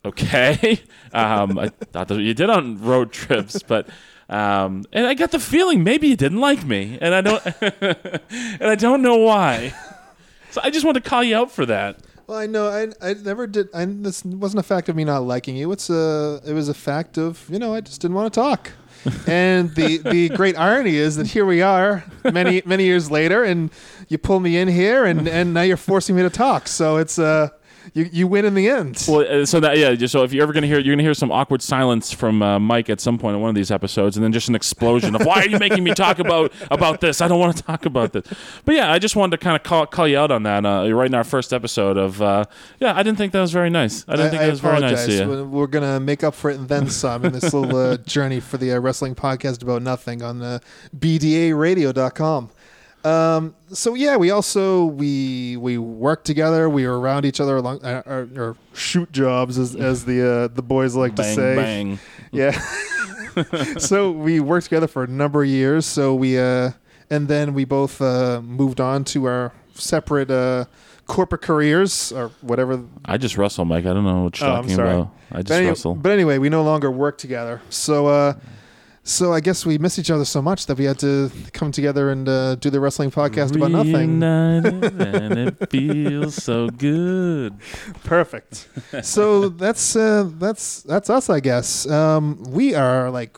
Okay, um, I thought that you did on road trips, but um, and I got the feeling maybe you didn't like me, and I don't, and I don't know why. So I just want to call you out for that. Well, I know. I I never did. I, this wasn't a fact of me not liking you. It's a. It was a fact of you know I just didn't want to talk. and the the great irony is that here we are many many years later, and you pull me in here, and and now you're forcing me to talk. So it's uh you you win in the end. Well, uh, so that yeah. just So if you're ever gonna hear, you're gonna hear some awkward silence from uh, Mike at some point in one of these episodes, and then just an explosion of why are you making me talk about about this? I don't want to talk about this. But yeah, I just wanted to kind of call call you out on that uh, right in our first episode of uh, yeah. I didn't think that was very nice. I didn't think that was very nice to you. We're- We're gonna make up for it and then some in this little uh, journey for the uh, wrestling podcast about nothing on the uh, bdaradio.com. Um, so yeah, we also we we worked together. We were around each other along uh, our, our shoot jobs, as, as the uh, the boys like to say. bang. Yeah. so we worked together for a number of years. So we uh, and then we both uh, moved on to our separate uh, corporate careers or whatever I just wrestle, Mike. I don't know what you're Oh, talking about. I just but, wrestle. but anyway, we no longer work together. So, uh, So I guess we miss each other so much that we had to come together and uh, do the wrestling podcast about nothing. Reunited and it feels so good. Perfect. so that's uh, that's that's us, I guess. Um, we are like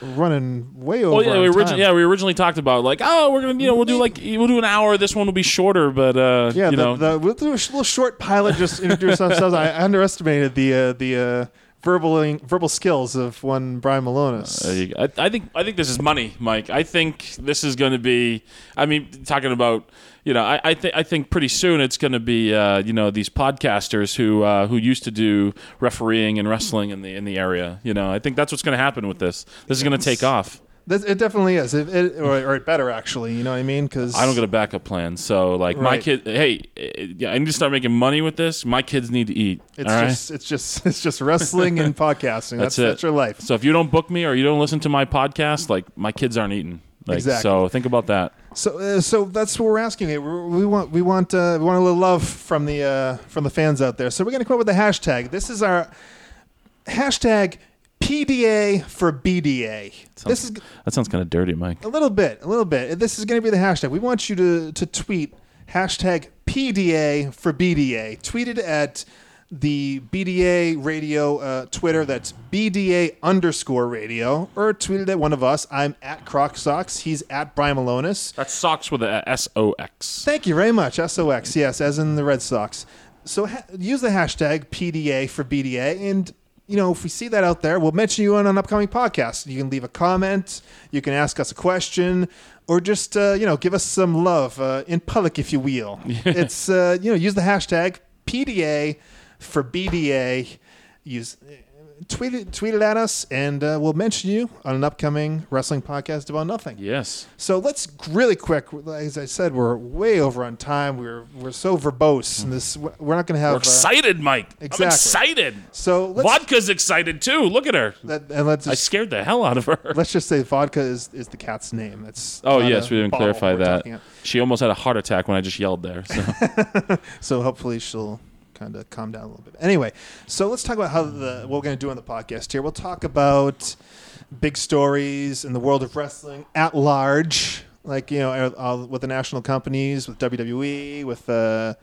running way over. Well, yeah, we time. originally yeah we originally talked about like oh we're gonna you know we'll do like we'll do an hour. This one will be shorter, but uh, Yeah, you the, know the, we'll do a little short pilot. Just introduce ourselves. I underestimated the uh, the uh, verbal verbal skills of one Brian Milonas. There you go. I, I think I think this is money, Mike. I think this is going to be. I mean, talking about you know, I I, th- I think pretty soon it's going to be uh, you know these podcasters who uh, who used to do refereeing and wrestling in the in the area. You know, I think that's what's going to happen with this. This is going to take off. This- it definitely is, it, it, or, or it better actually. You know what I mean? Because I don't get a backup plan, so like my Right. kid. Hey, eh, yeah, I need to start making money with this. My kids need to eat. It's all right? just it's just it's just wrestling and podcasting. That's That's it. that's your life. So if you don't book me or you don't listen to my podcast, like my kids aren't eating. Like, Exactly. So think about that. So, uh, so that's what we're asking. We're- We want, we want, uh, we want a little love from the uh, from the fans out there. So we're going to come up with a hashtag. This is our hashtag PDA for BDA. this is That sounds kind of dirty, Mike. a little bit, a little bit. This is going to be the hashtag. We want you to to tweet hashtag PDA for BDA. Tweeted at the BDA radio uh, Twitter. That's BDA underscore radio. Or tweeted at one of us. I'm at Croc Socks. He's at Brian Milonas. That's socks with a S O X. Thank you very much. SOX, yes, as in the Red Sox. So ha- use the hashtag PDA for BDA, and you know if we see that out there, we'll mention you on an upcoming podcast. You can leave a comment, you can ask us a question, or just uh, you know give us some love uh, in public, if you will. It's uh, you know use the hashtag PDA for BDA. Use tweet it, tweet it at us, and uh, we'll mention you on an upcoming wrestling podcast about nothing. Yes. So let's really quick. As I said, we're way over on time. We're we're so verbose, and this we're not going to have. We're excited, Mike. exactly. I'm excited. so let's Vodka's excited too. Look at her. that, and let's I scared the hell out of her. let's just say vodka is, is the cat's name. It's Oh yes, we didn't clarify that. She almost had a heart attack when I just yelled there. So So hopefully she'll kind of calm down a little bit. Anyway, so let's talk about how the what we're going to do on the podcast here. We'll talk about big stories in the world of wrestling at large, like you know, uh, uh, with the national companies, with WWE, with uh,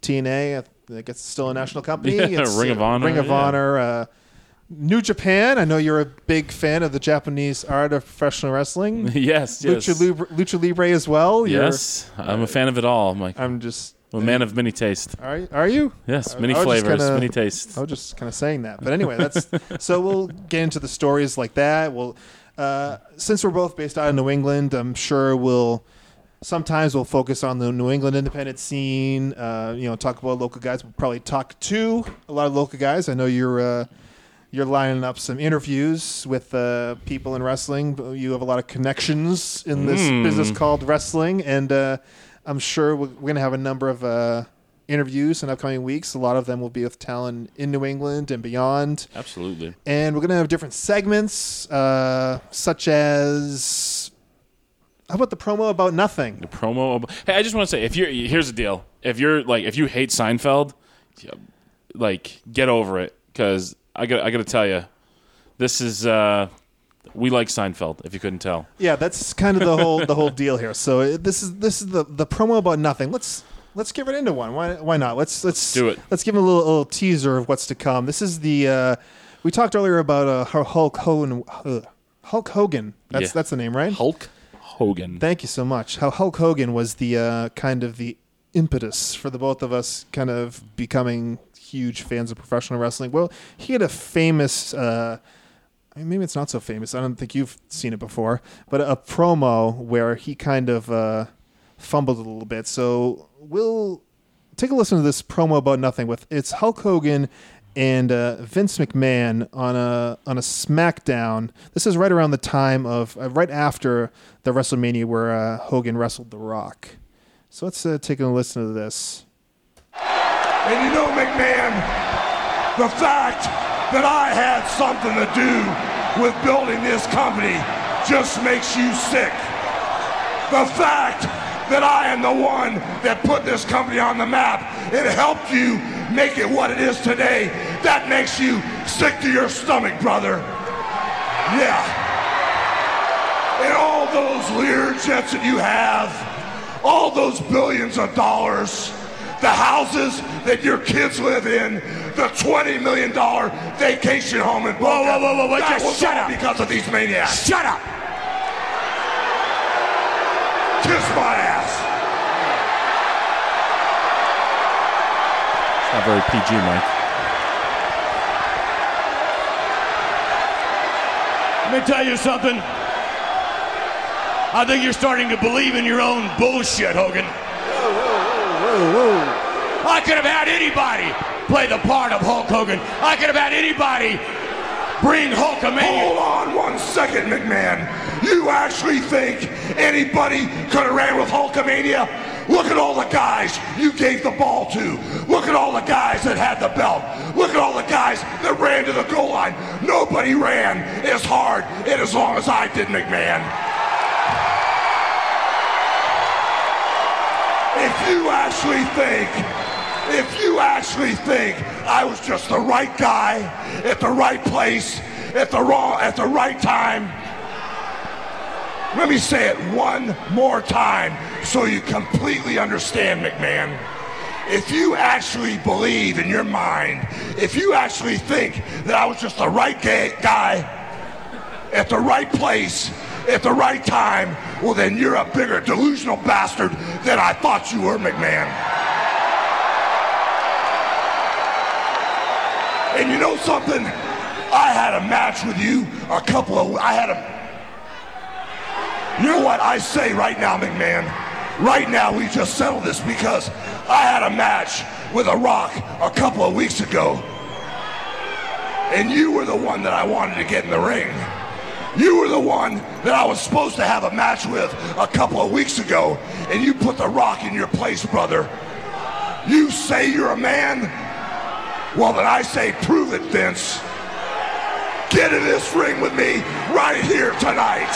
TNA. I think it's still a national company. Yeah, It's, Ring of uh, Honor, Ring of yeah. Honor. Uh, New Japan. I know you're a big fan of the Japanese art of professional wrestling. yes, yes, Lucha Libre, Lucha Libre as well. You're- yes. I'm a fan of it all, Mike. I'm I'm just. A man of many taste. Are you? Are you? Yes, many I flavors, kinda- many tastes. I was just kind of saying that, but anyway, that's so we'll get into the stories like that. We'll uh, since we're both based out of New England, I'm sure we'll sometimes we'll focus on the New England independent scene. Uh, you know, talk about local guys. We'll probably talk to a lot of local guys. I know you're. Uh, you're lining up some interviews with uh, people in wrestling. You have a lot of connections in this Mm. business called wrestling, and uh, I'm sure we're, going to have a number of uh, interviews in upcoming weeks. A lot of them will be with talent in New England and beyond. Absolutely. And we're going to have different segments, uh, such as how about the promo about nothing? The promo. ab- Hey, I just want to say, if you're here's the deal. If you're like, if you hate Seinfeld, like get over it because I got I got to tell you, this is uh, we like Seinfeld. If you couldn't tell, Yeah, that's kind of the whole the whole deal here. So uh, this is this is the the promo about nothing. Let's let's get right into one. Why why not? Let's let's Do it. Let's give him a little, little teaser of what's to come. This is the uh, we talked earlier about uh, Hulk Hogan. Uh, Hulk Hogan. That's Yeah. that's the name, right? Hulk Hogan. Thank you so much. How Hulk Hogan was the uh, kind of the impetus for the both of us kind of becoming huge fans of professional wrestling. Well, he had a famous, uh, I mean, maybe it's not so famous. I don't think you've seen it before, but a promo where he kind of uh, fumbled a little bit. So we'll take a listen to this promo about nothing with it's Hulk Hogan and uh, Vince McMahon on a on a SmackDown. This is right around the time of uh, right after the WrestleMania where uh, Hogan wrestled The Rock. So let's uh, take a listen to this. And you know, McMahon, the fact that I had something to do with building this company just makes you sick. The fact that I am the one that put this company on the map, it helped you make it what it is today, that makes you sick to your stomach, brother. Yeah. and all those Lear jets that you have, all those billions of dollars, the houses that your kids live in, the $20 million vacation home in Boca. whoa, whoa, whoa, whoa, that just was shut all up. because of these maniacs. Shut up! Kiss my ass. It's not very PG, Mike. Let me tell you something. I think you're starting to believe in your own bullshit, Hogan. I could have had anybody play the part of Hulk Hogan. I could have had anybody bring Hulkamania. Hold on one second, McMahon. You actually think anybody could have ran with Hulkamania? Look at all the guys you gave the ball to. Look at all the guys that had the belt. Look at all the guys that ran to the goal line. Nobody ran as hard and as long as I did, McMahon. You actually think, if you actually think I was just the right guy at the right place at the wrong at the right time, let me say it one more time so you completely understand, McMahon. If you actually believe in your mind, if you actually think that I was just the right guy at the right place at the right time, well, then you're a bigger delusional bastard than I thought you were, McMahon. And you know something? I had a match with you a couple of. I had a. You know what I say right now, McMahon? Right now, we just settled this because I had a match with The Rock a couple of weeks ago. And you were the one that I wanted to get in the ring. You were the one that I was supposed to have a match with a couple of weeks ago, and you put The Rock in your place, brother. You say you're a man? Well, then I say, prove it, Vince. Get in this ring with me right here tonight.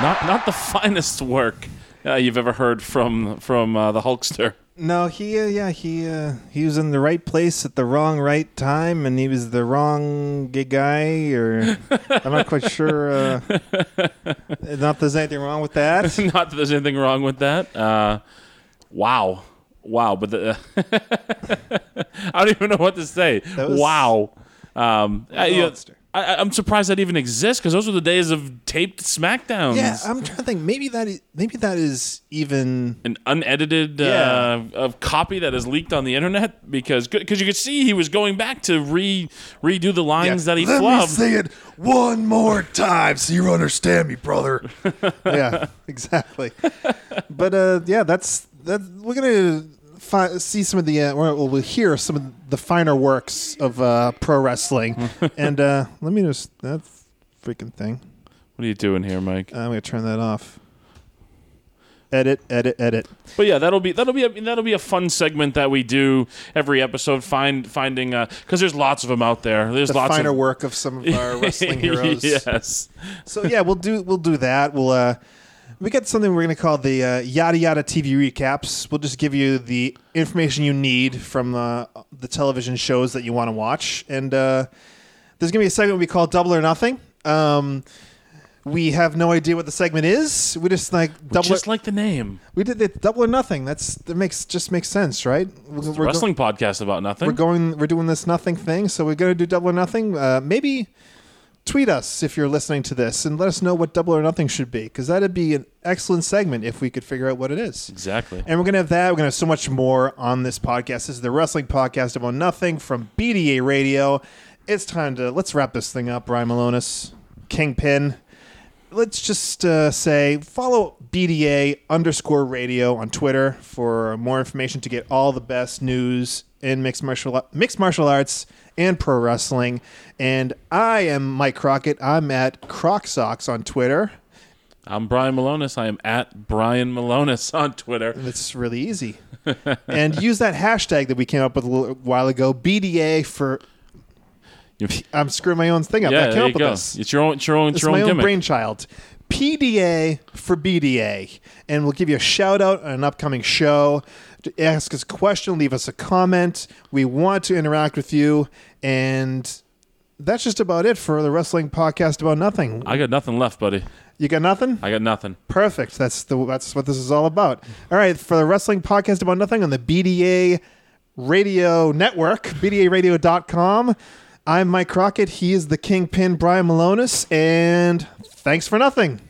Not not the finest work uh, you've ever heard from from uh, the Hulkster. No, he uh, yeah he uh, he was in the right place at the wrong right time, and he was the wrong gay guy. Or I'm not quite sure. Uh, not that there's anything wrong with that. Not that there's anything wrong with that. Uh, wow, wow. But the, I don't even know what to say. Was- wow. Um, I, you know, Monster. I, I'm surprised that even exists because those were the days of taped Smackdowns. Yeah, I'm trying to think. Maybe that is, maybe that is even an unedited Yeah. uh, of copy that is leaked on the internet because because you could see he was going back to re redo the lines that he Let me flubbed. say it one more time so you understand me, brother. yeah, exactly. but uh, yeah, that's that. We're gonna fi- see some of the uh, or we'll hear some of the finer works of uh, pro wrestling. and uh, let me just that freaking thing. what are you doing here, Mike? I'm gonna turn that off. Edit, edit, edit. But yeah, that'll be that'll be a, that'll be a fun segment that we do every episode. Find finding because there's lots of them out there. There's The lots finer of work of some of our wrestling heroes. yes, So yeah, we'll do we'll do that. We'll uh we got something we're going to call the uh, yada yada TV recaps. We'll just give you the information you need from the the television shows that you want to watch, and uh, there's going to be a segment we call Double or Nothing. Um, we have no idea what the segment is. We just like double. just like the name. we did it double or nothing. That's that makes just makes sense, right? We're, It's a we're go- wrestling podcast about nothing. we're going. We're doing this nothing thing, so we're going to do double or nothing. Uh, maybe tweet us if you're listening to this and let us know what double or nothing should be, because that'd be an excellent segment if we could figure out what it is. exactly. And we're gonna have that. We're gonna have so much more on this podcast. This is the wrestling podcast about nothing from BDA Radio. It's time to let's wrap this thing up. Brian Milonas, Kingpin. Let's just uh, say follow BDA underscore radio on Twitter for more information to get all the best news in mixed martial mixed martial arts and pro wrestling. And I am Mike Crockett. I'm at Croc Socks on Twitter. I'm Brian Milonas. I am at Brian Milonas on Twitter. It's really easy. and use that hashtag that we came up with a little while ago, BDA for. I'm screwing my own thing up. I Yeah, came there you go. this. It's your own, it's your own, it's your my own own brainchild. PDA for BDA. And we'll give you a shout out on an upcoming show. To ask us a question, leave us a comment. We want to interact with you. And that's just about it for the wrestling podcast about nothing. I got nothing left, buddy. You got nothing? I got nothing. Perfect. That's the that's what this is all about. All right, for the wrestling podcast about nothing on the BDA Radio Network, BDARadio.com. I'm Mike Crockett. He is the Kingpin, Brian Milonas, and thanks for nothing.